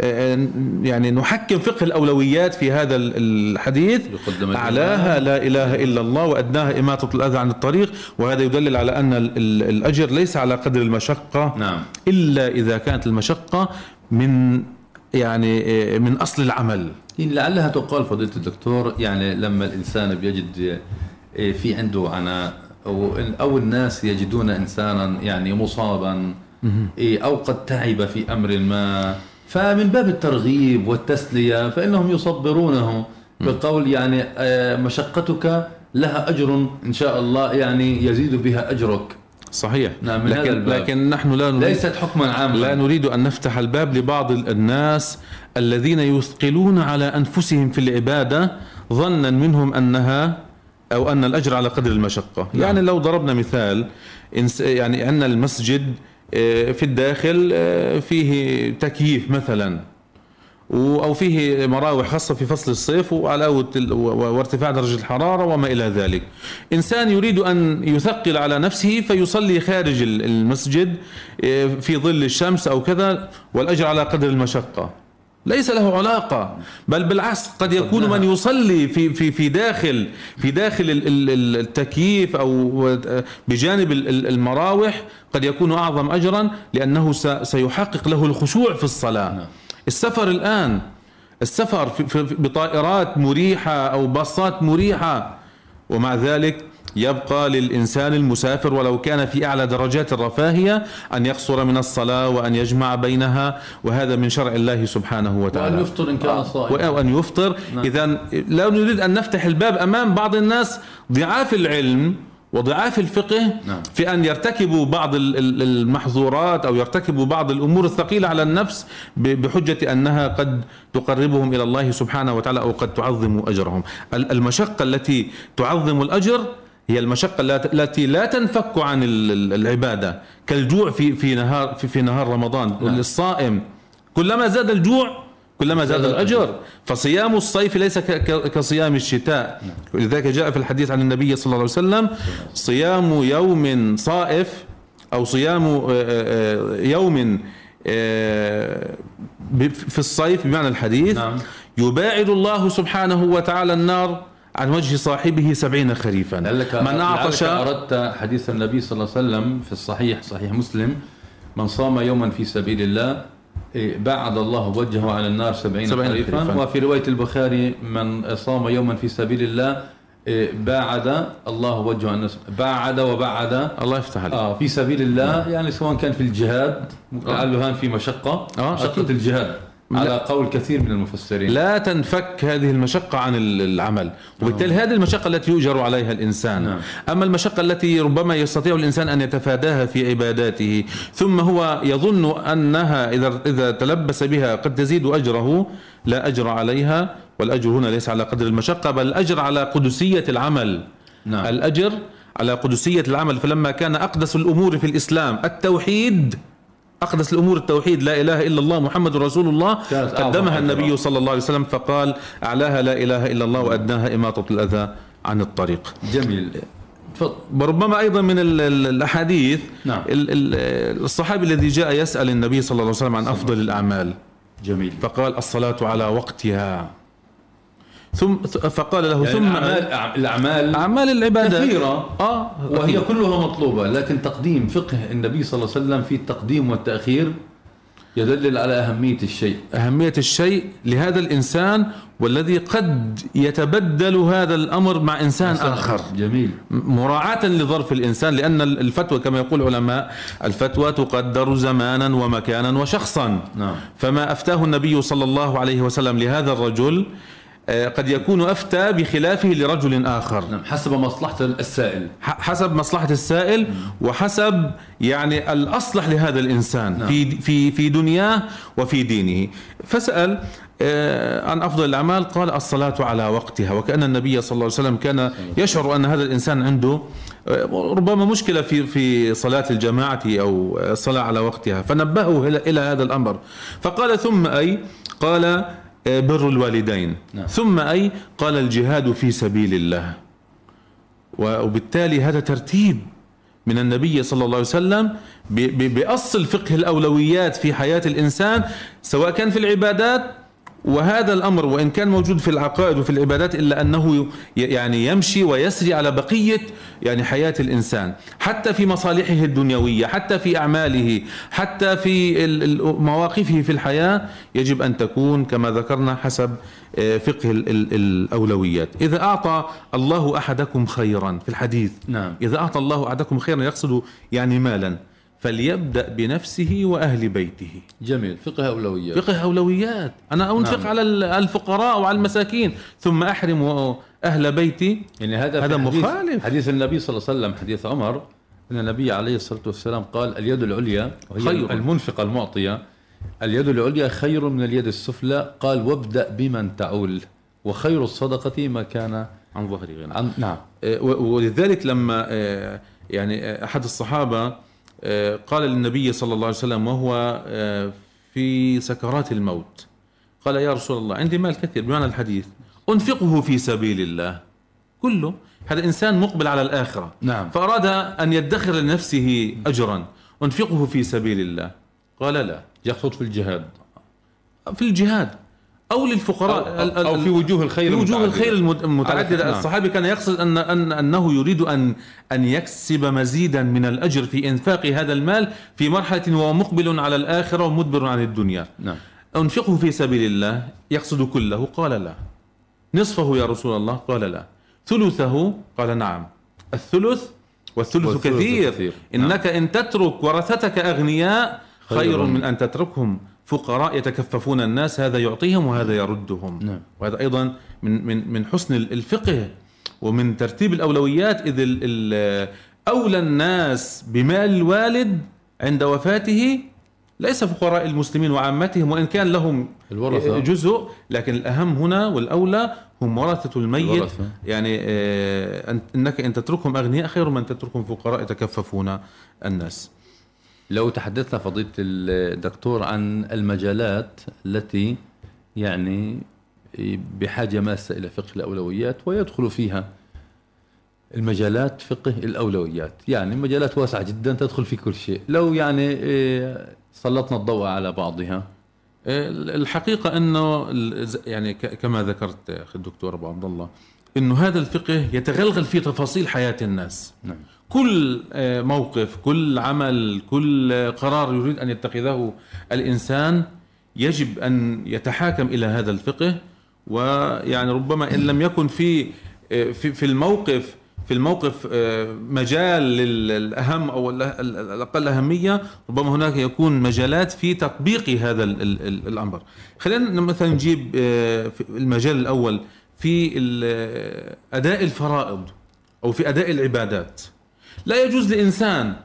آه، يعني نحكم فقه الأولويات في هذا ال- الحديث يقدم أعلاها لا إله إلا الله وأدناها إماطة الأذى عن الطريق وهذا يدلل على أن ال- ال- الأجر ليس على قدر المشقة نعم. إلا إذا كانت المشقة من يعني آه، من أصل العمل. لعلها تقال فضيلة الدكتور يعني لما الإنسان بيجد إيه، في عنده عناء أو أو الناس يجدون إنسانا يعني مصابا إيه، أو قد تعب في أمر ما. فمن باب الترغيب والتسلية فإنهم يصبرونه بقول يعني آه، مشقتك لها أجر إن شاء الله يعني يزيد بها أجرك. صحيح نعم، لكن الباب. لكن نحن لا نريد ليست حكما عاما لا نريد أن نفتح الباب لبعض الناس الذين يثقلون على أنفسهم في العبادة ظنا منهم انها أو أن الأجر على قدر المشقة، نعم. يعني لو ضربنا مثال يعني عندنا المسجد آه، في الداخل آه، فيه تكييف مثلا أو فيه مراوح خاصة في فصل الصيف وعلاوه وارتفاع درجة الحرارة وما إلى ذلك. إنسان يريد أن يثقل على نفسه فيصلي خارج ال- المسجد إيه، في ظل الشمس أو كذا والأجر على قدر المشقة. ليس له علاقة بل بالعكس قد يكون من يصلي في في في داخل في داخل ال- ال- ال- التكييف أو بجانب ال- ال- المراوح قد يكون أعظم اجرا لأنه س- سيحقق له الخشوع في الصلاة. السفر الآن السفر في في بطائرات مريحة أو باصات مريحة. ومع ذلك يبقى للإنسان المسافر ولو كان في أعلى درجات الرفاهية أن يقصر من الصلاة وأن يجمع بينها. وهذا من شرع الله سبحانه وتعالى. وأن يفطر إن كان صائما وأن يفطر. إذا لا نريد أن نفتح الباب أمام بعض الناس ضعاف العلم. وضعاف الفقه نعم. في أن يرتكبوا بعض ال- ال- المحظورات أو يرتكبوا بعض الأمور الثقيلة على النفس بحجة أنها قد تقربهم إلى الله سبحانه وتعالى أو قد تعظم أجرهم. ال- المشقة التي تعظم الأجر هي المشقة الت- التي لا تنفك عن ال- ال- العبادة. كالجوع في في نهار في, في نهار رمضان. الصائم كلما زاد الجوع كلما زاد الأجر. فصيام الصيف ليس كصيام الشتاء. ولذلك جاء في الحديث عن النبي صلى الله عليه وسلم صيام يوم صائف أو صيام آه، آه، يوم آه، ب- في الصيف بمعنى الحديث نعم. يباعد الله سبحانه وتعالى النار عن وجه صاحبه سبعين خريفا. من أعطش أردت حديث النبي صلى الله عليه وسلم في الصحيح صحيح مسلم من صام يوما في سبيل الله بعد الله وجهه على النار سبعين, سبعين خريفا خريفاً. وفي رواية البخاري من صام يوما في سبيل الله إيه، باعد الله وجهه عن الناس باعد وبعد الله يفتح عليك آه في سبيل الله يعني سواء كان في الجهاد لعله هان في مشقة آه، مشقة أكيد. الجهاد على قول كثير من المفسرين. لا تنفك هذه المشقة عن ال- العمل. وبالتالي هذه المشقة التي يؤجر عليها الإنسان. نعم. أما المشقة التي ربما يستطيع الإنسان أن يتفاداها في عباداته ثم هو يظن أنها إذا إذا تلبس بها قد تزيد أجره لا أجر عليها والأجر هنا ليس على قدر المشقة بل الأجر على قدسية العمل. نعم. الأجر على قدسية العمل. فلما كان أقدس الأمور في الإسلام التوحيد أقدس الأمور التوحيد لا إله إلا الله محمد رسول الله قدمها. النبي صلى الله عليه وسلم فقال أعلاها لا إله إلا الله وأدناها إماطة الأذى عن الطريق. جميل. تفضل وربما أيضا من ال- ال- الأحاديث نعم. ال- ال- الصحابي الذي جاء يسأل النبي صلى الله عليه وسلم عن أفضل الأعمال. جميل. فقال الصلاة على وقتها. ثم فقال له يعني ثم الأعمال, الأعمال أعمال العبادات كثيرة آه. وهي كلها مطلوبة لكن تقديم فقه النبي صلى الله عليه وسلم في التقديم والتأخير يدلل على أهمية الشيء. أهمية الشيء لهذا الإنسان والذي قد يتبدل هذا الأمر مع إنسان آخر. جميل. مراعاة لظرف الإنسان لأن الفتوى كما يقول العلماء الفتوى تقدر زمانا ومكانا وشخصا. نعم. فما أفتاه النبي صلى الله عليه وسلم لهذا الرجل قد يكون أفتى بخلافه لرجل آخر. نعم حسب مصلحة السائل. حسب مصلحة السائل وحسب يعني الأصلح لهذا الإنسان نعم. في في في دنياه وفي دينه. فسأل آه، عن أفضل الأعمال قال الصلاة على وقتها. وكأن النبي صلى الله عليه وسلم كان يشعر أن هذا الإنسان عنده آه، ربما مشكلة في في صلاة الجماعة أو الصلاة على وقتها. فنبهه إلى هذا الأمر. فقال ثم أي؟ قال آه، بر الوالدين نعم. ثم أي قال الجهاد في سبيل الله وبالتالي هذا ترتيب من النبي صلى الله عليه وسلم بأصل فقه الأولويات في حياة الإنسان سواء كان في العبادات وهذا الأمر وإن كان موجود في العقائد وفي العبادات إلا أنه يعني يمشي ويسري على بقية يعني حياة الإنسان. حتى في مصالحه الدنيوية حتى في أعماله حتى في مواقفه في الحياة يجب أن تكون كما ذكرنا حسب آه، فقه ال- ال- الأولويات. إذا أعطى الله أحدكم خيرا في الحديث نعم. إذا أعطى الله أحدكم خيرا يقصد يعني مالا. فليبدأ بنفسه وأهل بيته. جميل. فقه أولويات. فقه أولويات. أنا أنفق نعم. على ال- الفقراء وعلى المساكين ثم أحرم أهل بيتي. يعني هذا هذا حديث مخالف. حديث النبي صلى الله عليه وسلم حديث عمر أن النبي عليه الصلاة والسلام قال اليد العليا وهي خير. المنفقة المعطية. اليد العليا خير من اليد السفلى. قال وابدأ بمن تعول وخير الصدقة ما كان عن ظهر غنى عن نعم. آه، ولذلك لما آه، يعني آه، أحد الصحابة قال للنبي صلى الله عليه وسلم وهو آه، في سكرات الموت. قال يا رسول الله عندي مال كثير بمعنى الحديث. أنفقه في سبيل الله. كله. هذا إنسان مقبل على الآخرة. نعم. فأراد أن يدخر لنفسه أجرا. أنفقه في سبيل الله. قال لا. يقصد في الجهاد. في الجهاد. أو للفقراء أو- ال- أو في وجوه الخير في وجوه. الخير المت- على المتعددة فكرة، نعم. الصحابي كان يقصد أن أن أنه يريد أن أن يكسب مزيدا من الأجر في إنفاق هذا المال في مرحلة وهو مقبل على الآخرة ومدبر عن الدنيا. نعم. أنفقه في سبيل الله يقصد كله؟ قال لا. نصفه يا رسول الله؟ قال لا. ثلثه؟ قال نعم. الثلث والثلث, والثلث كثير, كثير. إنك إن تترك ورثتك أغنياء خير, خير. من أن تتركهم. فقراء يتكففون الناس هذا يعطيهم وهذا يردهم نعم. وهذا أيضا من من من حسن الفقه ومن ترتيب الأولويات إذ ال- ال- أولى الناس بمال الوالد عند وفاته ليس فقراء المسلمين وعامتهم وإن كان لهم الورثة. جزء لكن الأهم هنا والأولى هم ورثة الميت الورثة. يعني آه، أنك إن تتركهم أغنياء خير من تتركهم فقراء يتكففون الناس لو تحدثنا فضيلة الدكتور عن المجالات التي يعني بحاجة ماسة إلى فقه الأولويات ويدخل فيها المجالات فقه الأولويات. يعني مجالات واسعة جدا تدخل في كل شيء. لو يعني إيه، سلطنا الضوء على بعضها. الحقيقة أنه يعني كما ذكرت أخي الدكتور أبو عبد الله أنه هذا الفقه يتغلغل في تفاصيل حياة الناس. نعم. كل آه، موقف كل عمل كل قرار يريد أن يتخذه الإنسان يجب أن يتحاكم إلى هذا الفقه. ويعني ربما إن لم يكن في آه، في في الموقف في الموقف آه، مجال للأهم أو ال- ال- الأقل أهمية ربما هناك يكون مجالات في تطبيق هذا ال- ال- ال- الأمر. خلينا مثلا نجيب المجال الأول. في أداء الفرائض أو في أداء العبادات. لا يجوز لإنسان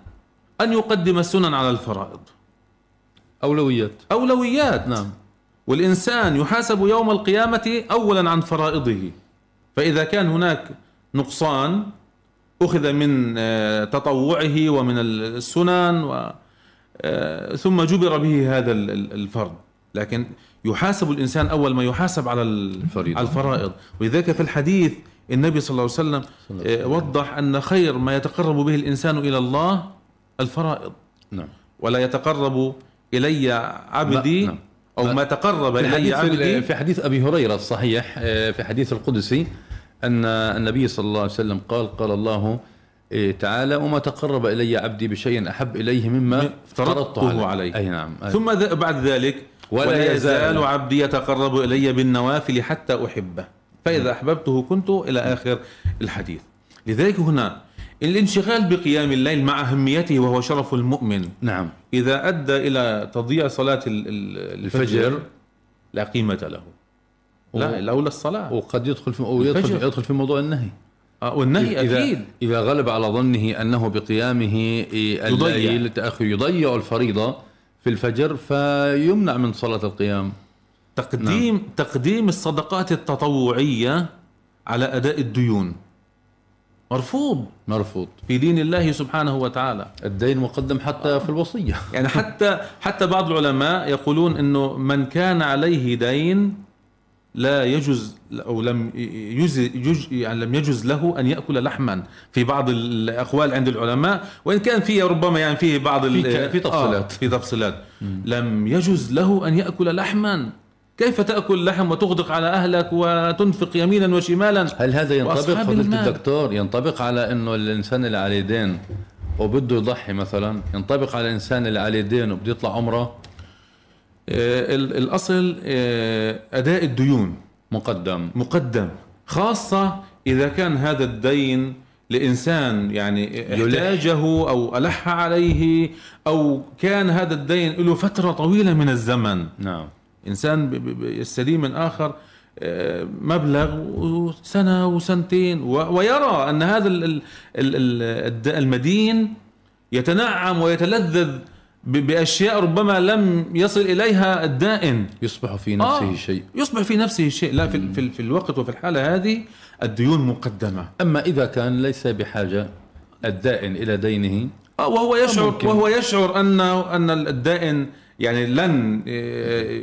أن يقدم السنن على الفرائض. أولويات. أولويات. نعم. والإنسان يحاسب يوم القيامة أولا عن فرائضه. فإذا كان هناك نقصان أخذ من آه، تطوعه ومن السنن و آه، ثم جبر به هذا ال- ال- الفرض لكن يحاسب الإنسان أول ما يحاسب على ال- الفريضة. على الفرائض ولذلك في الحديث النبي صلى الله عليه وسلم وضح أن خير ما يتقرب به الإنسان إلى الله الفرائض نعم ولا يتقرب إلي عبدي نعم. أو ما تقرب إلي عبدي في حديث أبي هريرة الصحيح آه، في حديث القدسي أن النبي صلى الله عليه وسلم قال قال الله آه، تعالى وما تقرب إلي عبدي بشيء أحب إليه مما افترضته عليه. أي نعم أي. ثم بعد ذلك ولا يزال. عبدي يتقرب إلي بالنوافل حتى أحبه. فإذا أحببته كنت إلى آخر الحديث. لذلك هنا الانشغال بقيام الليل مع أهميته وهو شرف المؤمن. نعم. إذا أدى إلى تضييع صلاة ال- ال- الفجر لا قيمة له. لا الأولى الصلاة. وقد يدخل في ويدخل. يدخل في موضوع النهي. آه، والنهي إذا أكيد. إذا غلب على ظنه أنه بقيامه يضيع. الليل تأخر يضيع الفريضة في الفجر فيمنع من صلاة القيام. تقديم نعم. تقديم الصدقات التطوعية على أداء الديون. مرفوض. مرفوض. في دين الله سبحانه وتعالى. الدين مقدم حتى في الوصية. يعني حتى حتى بعض العلماء يقولون إنه من كان عليه دين لا يجوز أو لم يجز يج يعني لم يجوز له أن يأكل لحما في بعض الأقوال عند العلماء وإن كان فيه ربما يعني فيه بعض في- في تفصيلات. آه في تفصيلات لم يجوز له أن يأكل لحما كيف تأكل لحم وتغدق على أهلك وتنفق يمينا وشمالا هل هذا ينطبق المال. الدكتور ينطبق على إنه الإنسان اللي عليه دين وبده يضحي مثلا ينطبق على الإنسان اللي عليه دين وبده يطلع عمره الأصل آه، أداء الديون مقدم. مقدم خاصة إذا كان هذا الدين لإنسان يعني احتاجه أو ألح عليه أو كان هذا الدين له فترة طويلة من الزمن. نعم. ب- يستدين من آخر آه، مبلغ سنة وسنتين ويرى أن هذا المدين يتنعم ويتلذذ ب- بأشياء ربما لم يصل إليها الدائن. يصبح في نفسه آه، شيء. يصبح في نفسه شيء. لا في, في, في الوقت وفي الحالة هذه الديون مقدمة. أما إذا كان ليس بحاجة الدائن إلى دينه آه وهو يشعر ممكن. وهو يشعر أن أن الدائن يعني لن آه،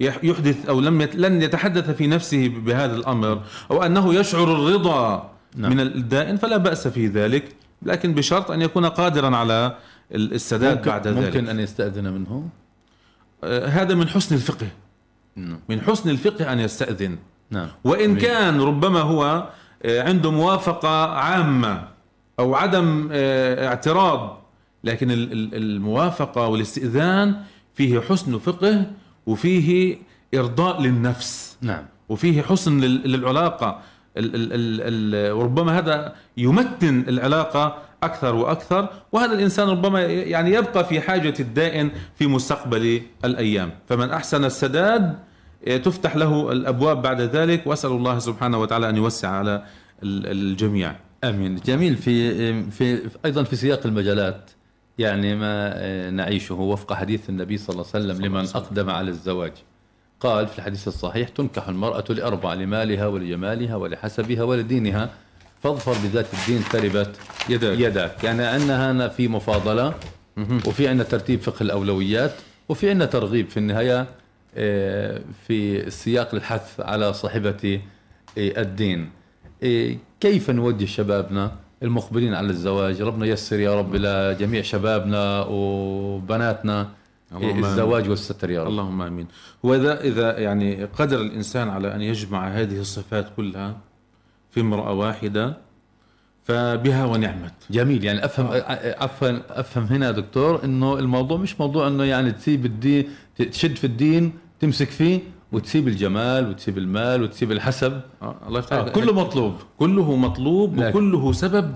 يح- يحدث أو لم لن يتحدث في نفسه بهذا الأمر أو أنه يشعر الرضا نعم. من الدائن فلا بأس في ذلك. لكن بشرط أن يكون قادرا على السداد ممكن, بعد ذلك. ممكن أن يستأذن منه آه، هذا من حسن الفقه. نعم. من حسن الفقه أن يستأذن. نعم. وإن. كان ربما هو آه، عنده موافقة عامة أو عدم آه، اعتراض لكن ال- ال- الموافقة والاستئذان فيه حسن فقه وفيه إرضاء للنفس. نعم. وفيه حسن لل- للعلاقة. ال ال ال ال وربما هذا يمتن العلاقة أكثر وأكثر وهذا الإنسان ربما يعني يبقى في حاجة الدائن في مستقبل الأيام. فمن أحسن السداد آه، تفتح له الأبواب بعد ذلك وأسأل الله سبحانه وتعالى أن يوسع على ال- الجميع. آمين. جميل. في في أيضا في سياق المجالات يعني ما آه، نعيشه وفق حديث النبي صلى الله عليه وسلم لمن أقدم على الزواج. قال في الحديث الصحيح تنكح المرأة لأربع لمالها ولجمالها ولحسبها ولدينها فاظفر بذات الدين تربت يداك. يداك. يعني عندنا هنا في مفاضلة وفي عندنا ترتيب فقه الأولويات وفي عندنا ترغيب في النهاية آه، في سياق الحث على صاحبة آه، الدين. آه، كيف نوجه شبابنا المقبلين على الزواج؟ ربنا يسر يا رب لجميع شبابنا وبناتنا اللهم الزواج والستر يا رب. اللهم آمين. وإذا إذا يعني قدر الإنسان على أن يجمع هذه الصفات كلها في امرأة واحدة فبها ونعمت. جميل. يعني أفهم افهم أفهم هنا دكتور إنه الموضوع مش موضوع إنه يعني تسيب الدين تشد في الدين تمسك فيه وتسيب الجمال وتسيب المال وتسيب الحسب. آه الله يفتح آه. كله مطلوب. كله مطلوب لكن- وكله سبب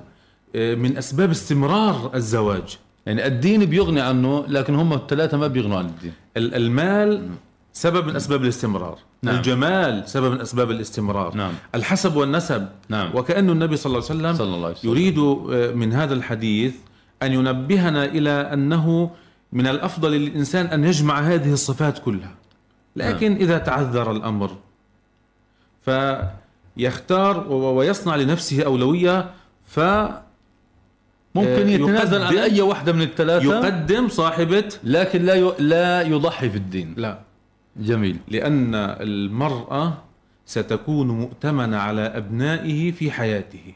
آه، من أسباب استمرار الزواج. يعني الدين بيغني عنه لكن هم الثلاثة ما بيغنوا عن الدين. ال- المال سبب من أسباب الاستمرار. نعم. الجمال سبب من أسباب الاستمرار نعم. الحسب والنسب نعم. وكأن النبي صلى الله عليه وسلم صلى الله عليه وسلم. يريد آه، من هذا الحديث أن ينبهنا إلى أنه من الأفضل للإنسان أن يجمع هذه الصفات كلها لكن إذا تعذر الأمر فيختار ويصنع لنفسه أولوية ف ممكن آه، يتنازل عن أي واحدة من الثلاثة يقدم صاحبة لكن لا ي... لا يضحي في الدين لا جميل. لأن المرأة ستكون مؤتمنة على أبنائه في حياته.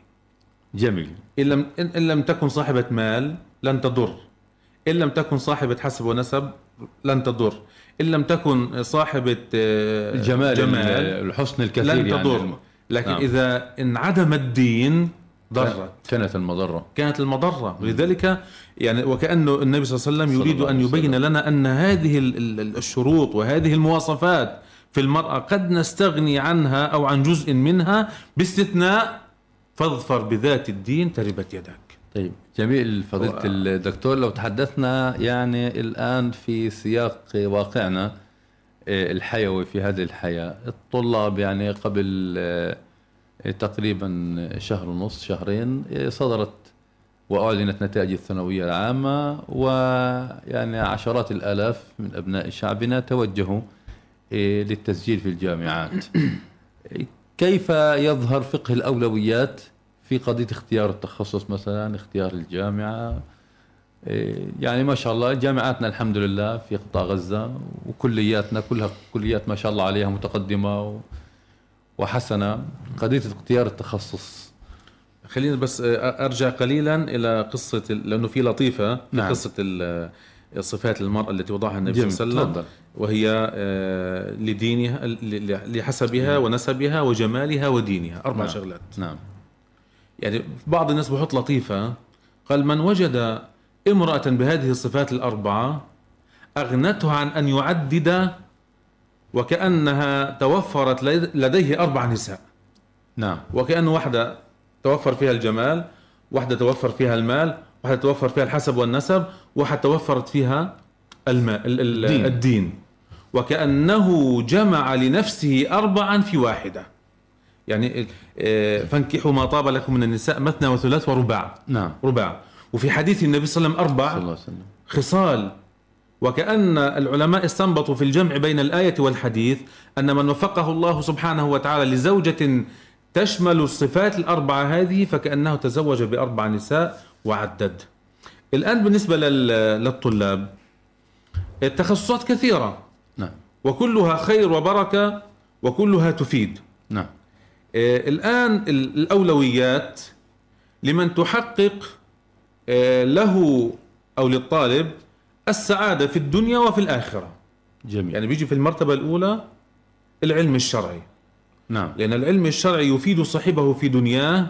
جميل. إن لم, إن لم تكن صاحبة مال لن تضر. إن لم تكن صاحبة حسب ونسب لن تضر. إن لم تكن صاحبة آه، الجمال جمال الحسن الكثير لن تضر. يعني لكن نعم. إذا انعدم الدين ضرت كانت المضرة. كانت المضرة. ولذلك يعني وكأنه النبي صلى الله عليه وسلم يريد أن يبين لنا أن هذه الشروط وهذه المواصفات في المرأة قد نستغني عنها أو عن جزء منها باستثناء فاظفر بذات الدين تربت يدك طيب جميل فضيلة. الدكتور لو تحدثنا يعني الآن في سياق واقعنا آه، الحيوي في هذه الحياة الطلاب يعني قبل آه، تقريبا شهر ونص شهرين صدرت وأعلنت نتائج الثانوية العامة ويعني عشرات الآلاف من أبناء شعبنا توجهوا للتسجيل في الجامعات. كيف يظهر فقه الأولويات في قضية اختيار التخصص مثلا اختيار الجامعة؟ إيه، يعني ما شاء الله جامعاتنا الحمد لله في قطاع غزة وكلياتنا كلها كليات ما شاء الله عليها متقدمة وحسنة قضية اختيار التخصص. خلينا بس أرجع قليلا إلى قصة لأنه في لطيفة في نعم. قصة صفات المرأة التي وضعها النبي صلى الله عليه وسلم وهي آه، لدينها لحسبها ونسبها وجمالها ودينها. أربع نعم. شغلات. نعم. يعني بعض الناس بحط لطيفة قال من وجد امرأة بهذه الصفات الأربعة أغنته عن أن يعدد وكأنها توفرت لديه أربع نساء. نعم. وكأنه واحدة توفر فيها الجمال واحدة توفر فيها المال واحدة توفر فيها الحسب والنسب واحدة توفرت فيها الماء الدين. الدين. وكأنه جمع لنفسه أربعا في واحدة. يعني آه، فانكحوا ما طاب لكم من النساء مثنى وثلاث ورباع. نعم. رباع. وفي حديث النبي صلى الله عليه وسلم أربع صلى الله عليه وسلم. خصال وكأن العلماء استنبطوا في الجمع بين الآية والحديث أن من وفقه الله سبحانه وتعالى لزوجة تشمل الصفات الأربعة هذه فكأنه تزوج بأربع نساء وعدد. الآن بالنسبة للطلاب التخصصات كثيرة. نعم. وكلها خير وبركة وكلها تفيد. نعم. آه، الآن الأولويات لمن تحقق آه، له أو للطالب السعادة في الدنيا وفي الآخرة. جميل. يعني بيجي في المرتبة الأولى العلم الشرعي. نعم. لأن العلم الشرعي يفيد صاحبه في دنياه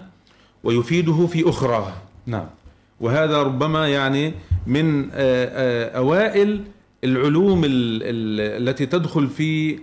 ويفيده في أخراه. نعم. وهذا ربما يعني من آه، أوائل العلوم التي تدخل في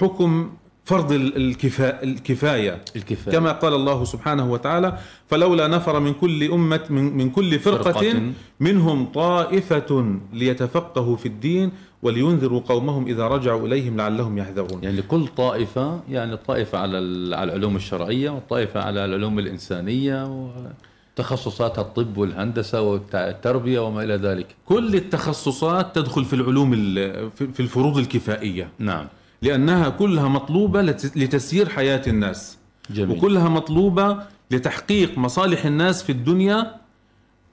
حكم فرض الكفا الكفاية. الكفاية. كما قال الله سبحانه وتعالى فلولا نفر من كل أمة من, من كل فرقة, فرقة. منهم طائفة ليتفقهوا في الدين ولينذروا قومهم إذا رجعوا إليهم لعلهم يحذرون. يعني لكل طائفة يعني الطائفة على على العلوم الشرعية والطائفة على العلوم الإنسانية تخصصات الطب والهندسة والتربية وما إلى ذلك. كل التخصصات تدخل في العلوم في الفروض الكفائية. نعم. لأنها كلها مطلوبة لتسيير حياة الناس جميل. وكلها مطلوبة لتحقيق مصالح الناس في الدنيا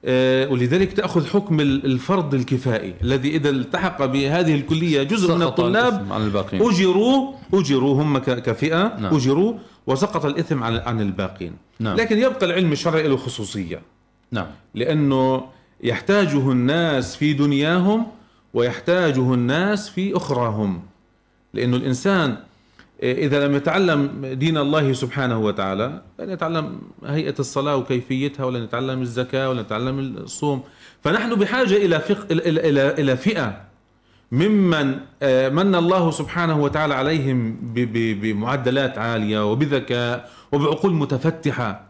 آه، ولذلك تأخذ حكم الفرض الكفائي الذي إذا التحق بهذه الكلية جزء من الطلاب عن الباقين. أجروا أجروا هم كفئة نعم. أجروا وسقط الإثم عن عن الباقين نعم. لكن يبقى العلم الشرعي له خصوصية نعم. لأنه يحتاجه الناس في دنياهم ويحتاجه الناس في أخراهم لأنه الإنسان إذا لم يتعلم دين الله سبحانه وتعالى لن يتعلم هيئة الصلاة وكيفيتها ولا يتعلم الزكاة ولا يتعلم الصوم فنحن بحاجة إلى فق... إلى إلى إلى فئة ممن آه، من الله سبحانه وتعالى عليهم بمعدلات عالية وبذكاء وبعقول متفتحة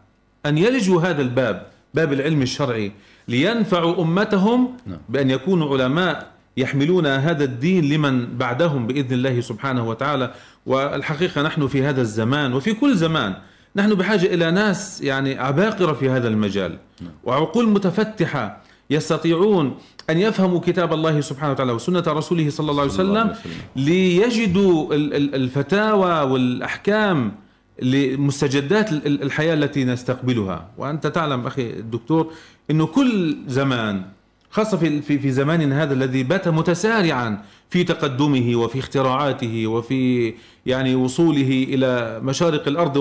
أن يلجوا هذا الباب باب العلم الشرعي لينفعوا أمتهم نعم. بأن يكونوا علماء يحملون هذا الدين لمن بعدهم بإذن الله سبحانه وتعالى. والحقيقة نحن في هذا الزمان وفي كل زمان نحن بحاجة إلى ناس يعني عباقرة في هذا المجال. وعقول متفتحة يستطيعون أن يفهموا كتاب الله سبحانه وتعالى وسنة رسوله صلى الله عليه وسلم ليجدوا الفتاوى والأحكام لمستجدات الحياة التي نستقبلها. وأنت تعلم أخي الدكتور إنه كل زمان خاصة في في في زماننا هذا الذي بات متسارعا في تقدمه وفي اختراعاته وفي يعني وصوله إلى مشارق الأرض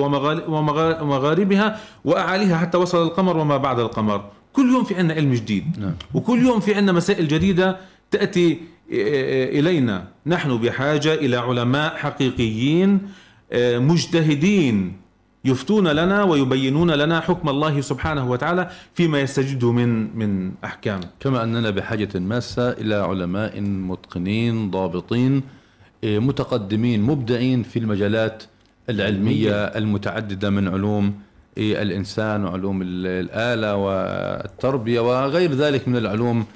ومغاربها وأعاليها حتى وصل القمر وما بعد القمر. كل يوم في عندنا علم جديد. نعم. وكل يوم في عندنا مسائل جديدة تأتي إلينا. نحن بحاجة إلى علماء حقيقيين آه، مجتهدين. يفتون لنا ويبينون لنا حكم الله سبحانه وتعالى فيما يستجده من من أحكام. كما أننا بحاجة ماسة إلى علماء متقنين ضابطين آه، متقدمين مبدعين في المجالات العلمية المتعددة من علوم آه، الإنسان وعلوم الآلة والتربية وغير ذلك من العلوم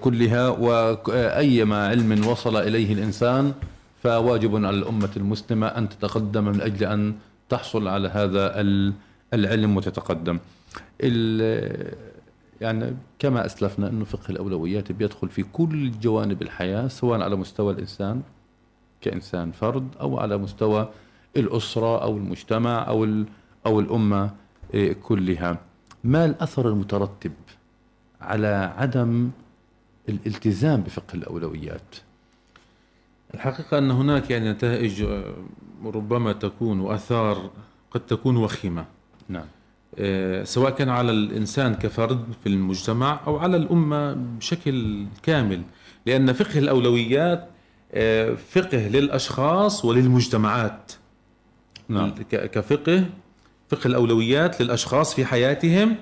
كلها. وأيما علم وصل إليه الإنسان فواجب على الأمة المسلمة أن تتقدم من أجل أن تحصل على هذا العلم وتتقدم. يعني كما أسلفنا انه فقه الأولويات بيدخل في كل جوانب الحياة سواء على مستوى الإنسان كإنسان فرد أو على مستوى الأسرة أو المجتمع أو أو الأمة إيه، كلها. ما الأثر المترتب على عدم الالتزام بفقه الأولويات؟ الحقيقة أن هناك يعني نتائج ربما تكون واثار قد تكون وخيمة. نعم. آه، سواء كان على الإنسان كفرد في المجتمع أو على الأمة بشكل كامل. لأن فقه الأولويات آه، فقه للأشخاص وللمجتمعات. نعم. كفقه فقه الأولويات للأشخاص في حياتهم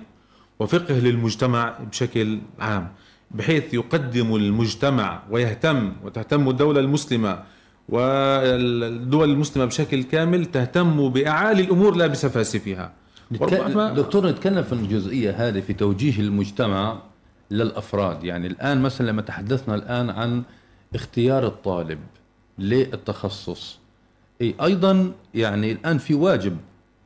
وفقه للمجتمع بشكل عام. بحيث يقدم المجتمع ويهتم وتهتم الدولة المسلمة والدول المسلمة بشكل كامل تهتم بأعالي الأمور لا بسفاسفها. دكتور نتكلم في الجزئيه هذه في توجيه المجتمع للأفراد. يعني الآن مثلا لما تحدثنا الآن عن اختيار الطالب للتخصص إي أيضا يعني الآن في واجب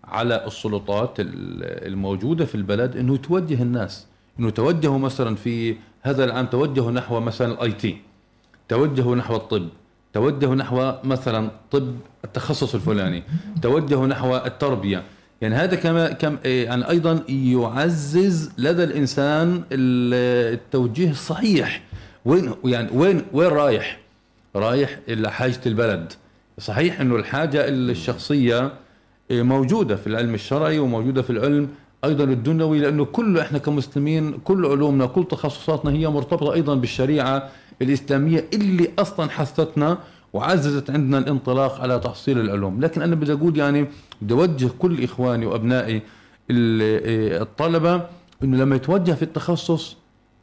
على السلطات الموجودة في البلد إنه توجه الناس. إنه توجهوا مثلا في هذا العام توجهوا نحو مثلا ال IT توجهوا نحو الطب توجهوا نحو مثلا طب التخصص الفلاني توجهوا نحو التربية. يعني هذا كما كم يعني أيضا يعزز لدى الإنسان التوجيه الصحيح. وين يعني وين وين رايح؟ رايح إلى حاجة البلد. صحيح إنه الحاجة الشخصية موجودة في العلم الشرعي وموجودة في العلم أيضا الدنيوي لأنه كل إحنا كمسلمين كل علومنا كل تخصصاتنا هي مرتبطة أيضا بالشريعة الإسلامية اللي أصلا حثتنا وعززت عندنا الانطلاق على تحصيل العلوم. لكن أنا بدي أقول يعني بدي أوجه كل إخواني وأبنائي الطلبة أنه لما يتوجه في التخصص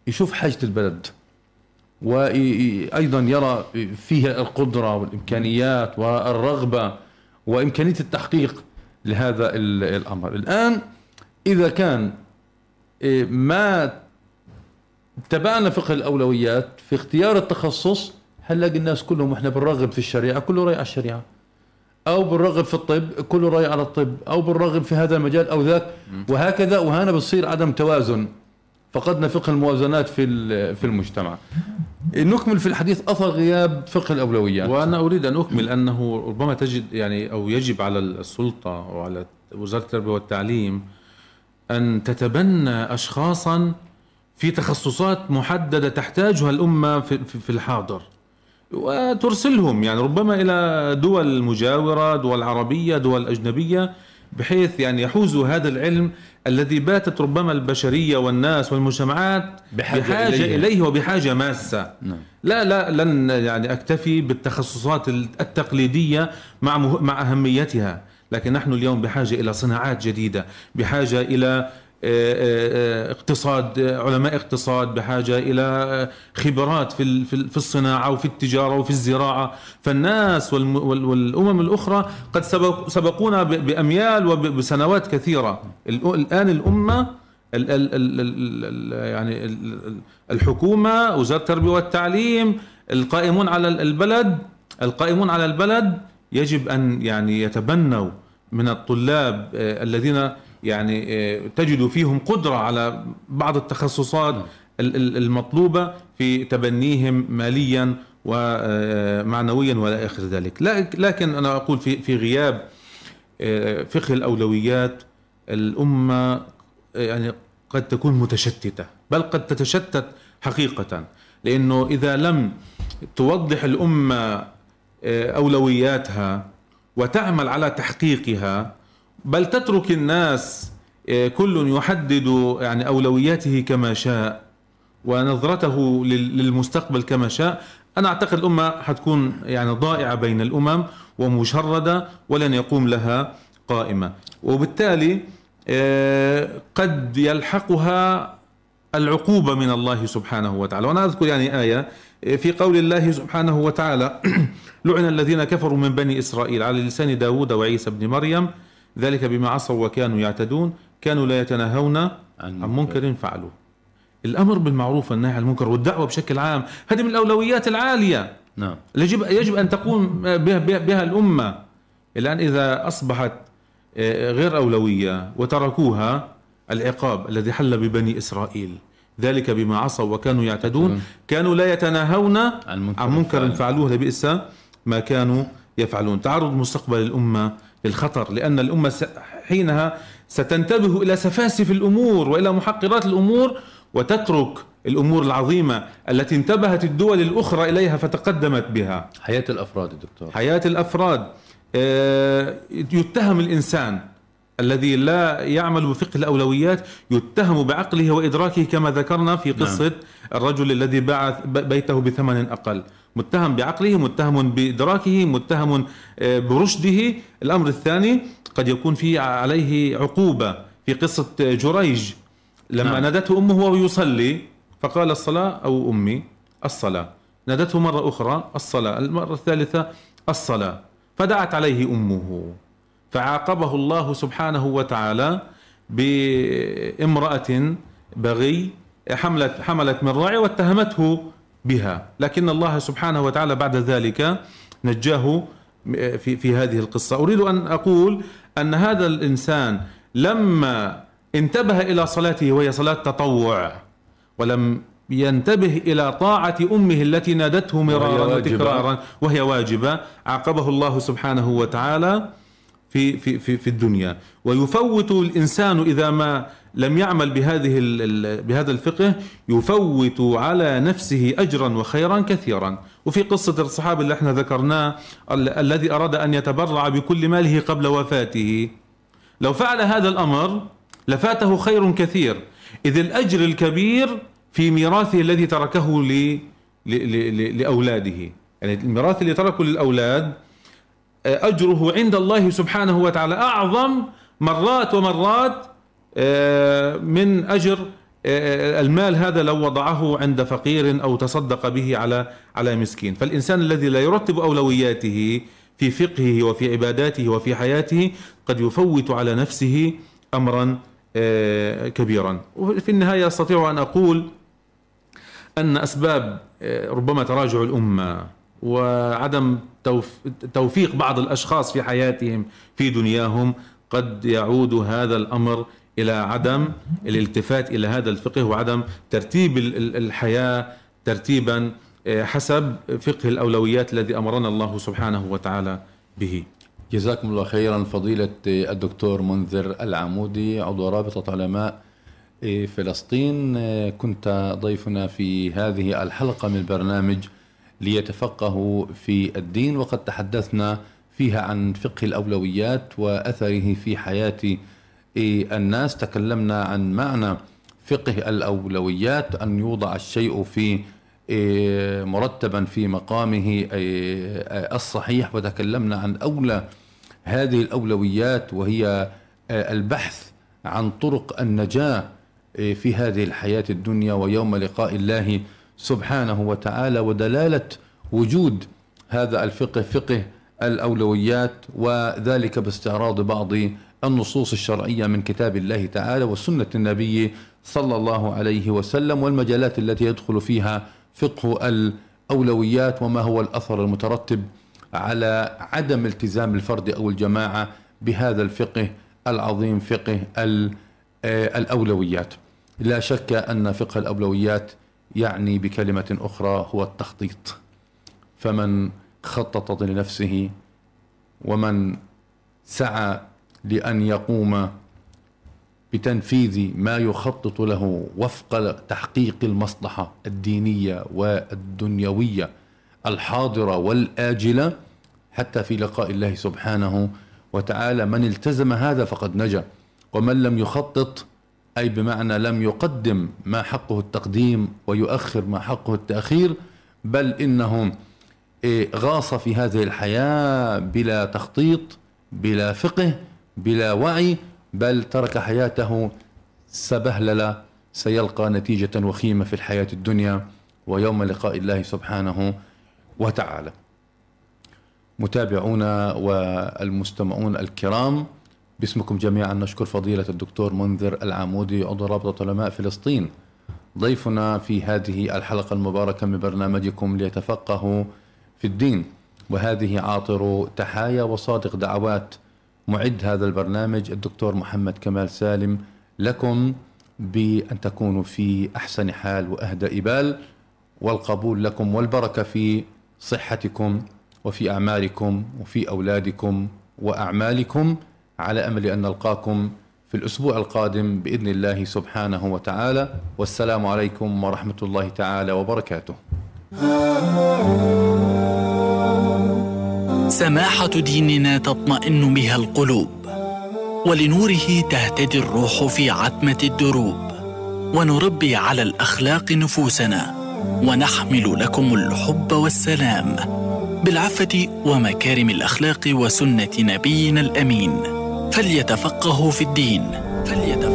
يشوف حاجة البلد وأيضا يرى فيها القدرة والإمكانيات والرغبة وإمكانية التحقيق لهذا الأمر. الآن إذا كان ما اتبعنا فقه الأولويات في اختيار التخصص هنلاقي الناس كلهم إحنا بنرغب في الشريعة كله رأي على الشريعة. أو بنرغب في الطب كله رأي على الطب. أو بنرغب في هذا المجال أو ذاك. وهكذا وهنا بتصير عدم توازن. فقدنا فقه الموازنات في في المجتمع. نكمل في الحديث أثر غياب فقه الأولويات. وأنا أريد أن أكمل أنه ربما تجد يعني أو يجب على السلطة وعلى وزارة التربية والتعليم أن تتبنى اشخاصا في تخصصات محددة تحتاجها الأمة في الحاضر وترسلهم يعني ربما إلى دول مجاورة دول عربية دول أجنبية بحيث يعني يحوزوا هذا العلم الذي باتت ربما البشرية والناس والمجتمعات بحاجة, بحاجة إليه. إليه وبحاجة ماسة نعم. لا لا لن يعني أكتفي بالتخصصات التقليدية مع مع أهميتها لكن نحن اليوم بحاجة إلى صناعات جديدة بحاجة إلى اقتصاد علماء اقتصاد بحاجة إلى خبرات في في الصناعة وفي التجارة وفي الزراعة. فالناس والأمم الأخرى قد سبقونا بأميال وبسنوات كثيرة. الآن الأمة ال ال ال يعني الحكومة وزارة التربية والتعليم القائمون على البلد القائمون على البلد يجب أن يعني يتبنوا من الطلاب آه، الذين يعني آه، تجد فيهم قدرة على بعض التخصصات المطلوبة في تبنيهم ماليا ومعنويا ولا آخر ذلك. لكن أنا أقول في في غياب آه، فقه الأولويات الأمة يعني قد تكون متشتتة بل قد تتشتت حقيقة لأنه إذا لم توضح الأمة آه، أولوياتها وتعمل على تحقيقها بل تترك الناس آه، كل يحدد يعني أولوياته كما شاء ونظرته للمستقبل كما شاء. أنا أعتقد الأمة حتكون يعني ضائعة بين الأمم ومشردة ولن يقوم لها قائمة. وبالتالي آه، قد يلحقها العقوبة من الله سبحانه وتعالى. وأنا أذكر يعني آية آه، في قول الله سبحانه وتعالى لعن الذين كفروا من بني إسرائيل على لسان داود وعيسى بن مريم ذلك بما عصوا وكانوا يعتدون كانوا لا يتناهون عن منكر. فعلوه. الأمر بالمعروف والنهي عن المنكر والدعوة بشكل عام هذه من الأولويات العالية. نعم. يجب يجب أن تقوم بها, بها الأمة. الآن إذا أصبحت آه، غير أولوية وتركوها العقاب الذي حل ببني إسرائيل. ذلك بما عصوا وكانوا يعتدون. كانوا لا يتناهون عن منكر, فعلوه لبئس ما كانوا يفعلون. تعرض مستقبل الأمة للخطر لأن الأمة حينها ستنتبه إلى سفاسف الأمور وإلى محقرات الأمور وتترك الأمور العظيمة التي انتبهت الدول الأخرى إليها فتقدمت بها. حياة الأفراد دكتور. حياة الأفراد. آه، يتهم الإنسان. الذي لا يعمل بفقه الأولويات يتهم بعقله وإدراكه كما ذكرنا في نعم. قصة نعم. الرجل الذي باع بيته بثمن أقل متهم بعقله متهم بإدراكه متهم آه، برشده الأمر الثاني قد يكون في عليه عقوبة في قصة جريج لما نعم. نادته أمه وهو يصلي فقال الصلاة أو أمي الصلاة نادته مرة أخرى الصلاة المرة الثالثة الصلاة فدعت عليه أمه فعاقبه الله سبحانه وتعالى بامرأة بغي حملت حملت من راعي واتهمته بها. لكن الله سبحانه وتعالى بعد ذلك نجاه في في هذه القصة. أريد أن أقول أن هذا الإنسان لما انتبه إلى صلاته وهي صلاة تطوع ولم ينتبه إلى طاعة أمه التي نادته مرارا وتكرارا وهي واجبة عاقبه الله سبحانه وتعالى في في في في الدنيا. ويفوت الإنسان إذا ما لم يعمل بهذه بهذا الفقه يفوت على نفسه أجرا وخيرا كثيرا. وفي قصة الصحابي اللي إحنا ذكرناه الذي أراد أن يتبرع بكل ماله قبل وفاته. لو فعل هذا الأمر لفاته خير كثير. إذ الأجر الكبير في ميراثه الذي تركه ل... لأولاده. يعني الميراث اللي تركه للأولاد آه، أجره عند الله سبحانه وتعالى أعظم مرات ومرات آه، من أجر آه، المال هذا لو وضعه عند فقير أو تصدق به على على مسكين. فالإنسان الذي لا يرتب أولوياته في فقهه وفي عباداته وفي حياته قد يفوت على نفسه أمرا كبيرا. وفي النهاية أستطيع أن أقول أن أسباب آه، ربما تراجع الأمة وعدم توفيق بعض الأشخاص في حياتهم في دنياهم قد يعود هذا الأمر إلى عدم الالتفات إلى هذا الفقه وعدم ترتيب الحياة ترتيبا آه، حسب فقه الأولويات الذي أمرنا الله سبحانه وتعالى به. جزاكم الله خيرا فضيلة الدكتور منذر العمودي عضو رابطة علماء فلسطين. كنت ضيفنا في هذه الحلقة من البرنامج ليتفقهوا في الدين وقد تحدثنا فيها عن فقه الأولويات وأثره في حياة الناس. تكلمنا عن معنى فقه الأولويات أن يوضع الشيء في مرتبا في مقامه الصحيح. وتكلمنا عن أولى هذه الأولويات وهي البحث عن طرق النجاة إيه، في هذه الحياة الدنيا. ويوم لقاء الله سبحانه وتعالى ودلالة وجود هذا الفقه فقه الأولويات وذلك باستعراض بعض النصوص الشرعية من كتاب الله تعالى وسنة النبي صلى الله عليه وسلم والمجالات التي يدخل فيها فقه الأولويات وما هو الأثر المترتب على عدم التزام الفرد أو الجماعة بهذا الفقه العظيم فقه الأولويات. لا شك أن فقه الأولويات يعني بكلمة أخرى هو التخطيط. فمن خطط لنفسه ومن سعى لأن يقوم بتنفيذ ما يخطط له وفق تحقيق المصلحة الدينية والدنيوية الحاضرة والآجلة حتى في لقاء الله سبحانه وتعالى من التزم هذا فقد نجا ومن لم يخطط أي بمعنى لم يقدم ما حقه التقديم ويؤخر ما حقه التأخير بل إنه إيه، غاص في هذه الحياة بلا تخطيط بلا فقه بلا وعي بل ترك حياته سبهللة سيلقى نتيجة وخيمة في الحياة الدنيا ويوم لقاء الله سبحانه وتعالى. متابعونا والمستمعون الكرام باسمكم جميعا نشكر فضيلة الدكتور منذر العامودي عضو رابطة علماء فلسطين. ضيفنا في هذه الحلقة المباركة من برنامجكم ليتفقهوا في الدين وهذه عاطر تحايا وصادق دعوات. معد هذا البرنامج الدكتور محمد كمال سالم لكم بأن تكونوا في أحسن حال وأهدى بال والقبول لكم والبركة في صحتكم وفي أعمالكم وفي أولادكم وأعمالكم. على أمل أن نلقاكم في الأسبوع القادم بإذن الله سبحانه وتعالى. والسلام عليكم ورحمة الله تعالى وبركاته. سماحة ديننا تطمئن بها القلوب ولنوره تهتدي الروح في عتمة الدروب. ونربي على الأخلاق نفوسنا ونحمل لكم الحب والسلام بالعفة ومكارم الأخلاق وسنة نبينا الأمين. فليتفقهوا في الدين. فليتفقهوا.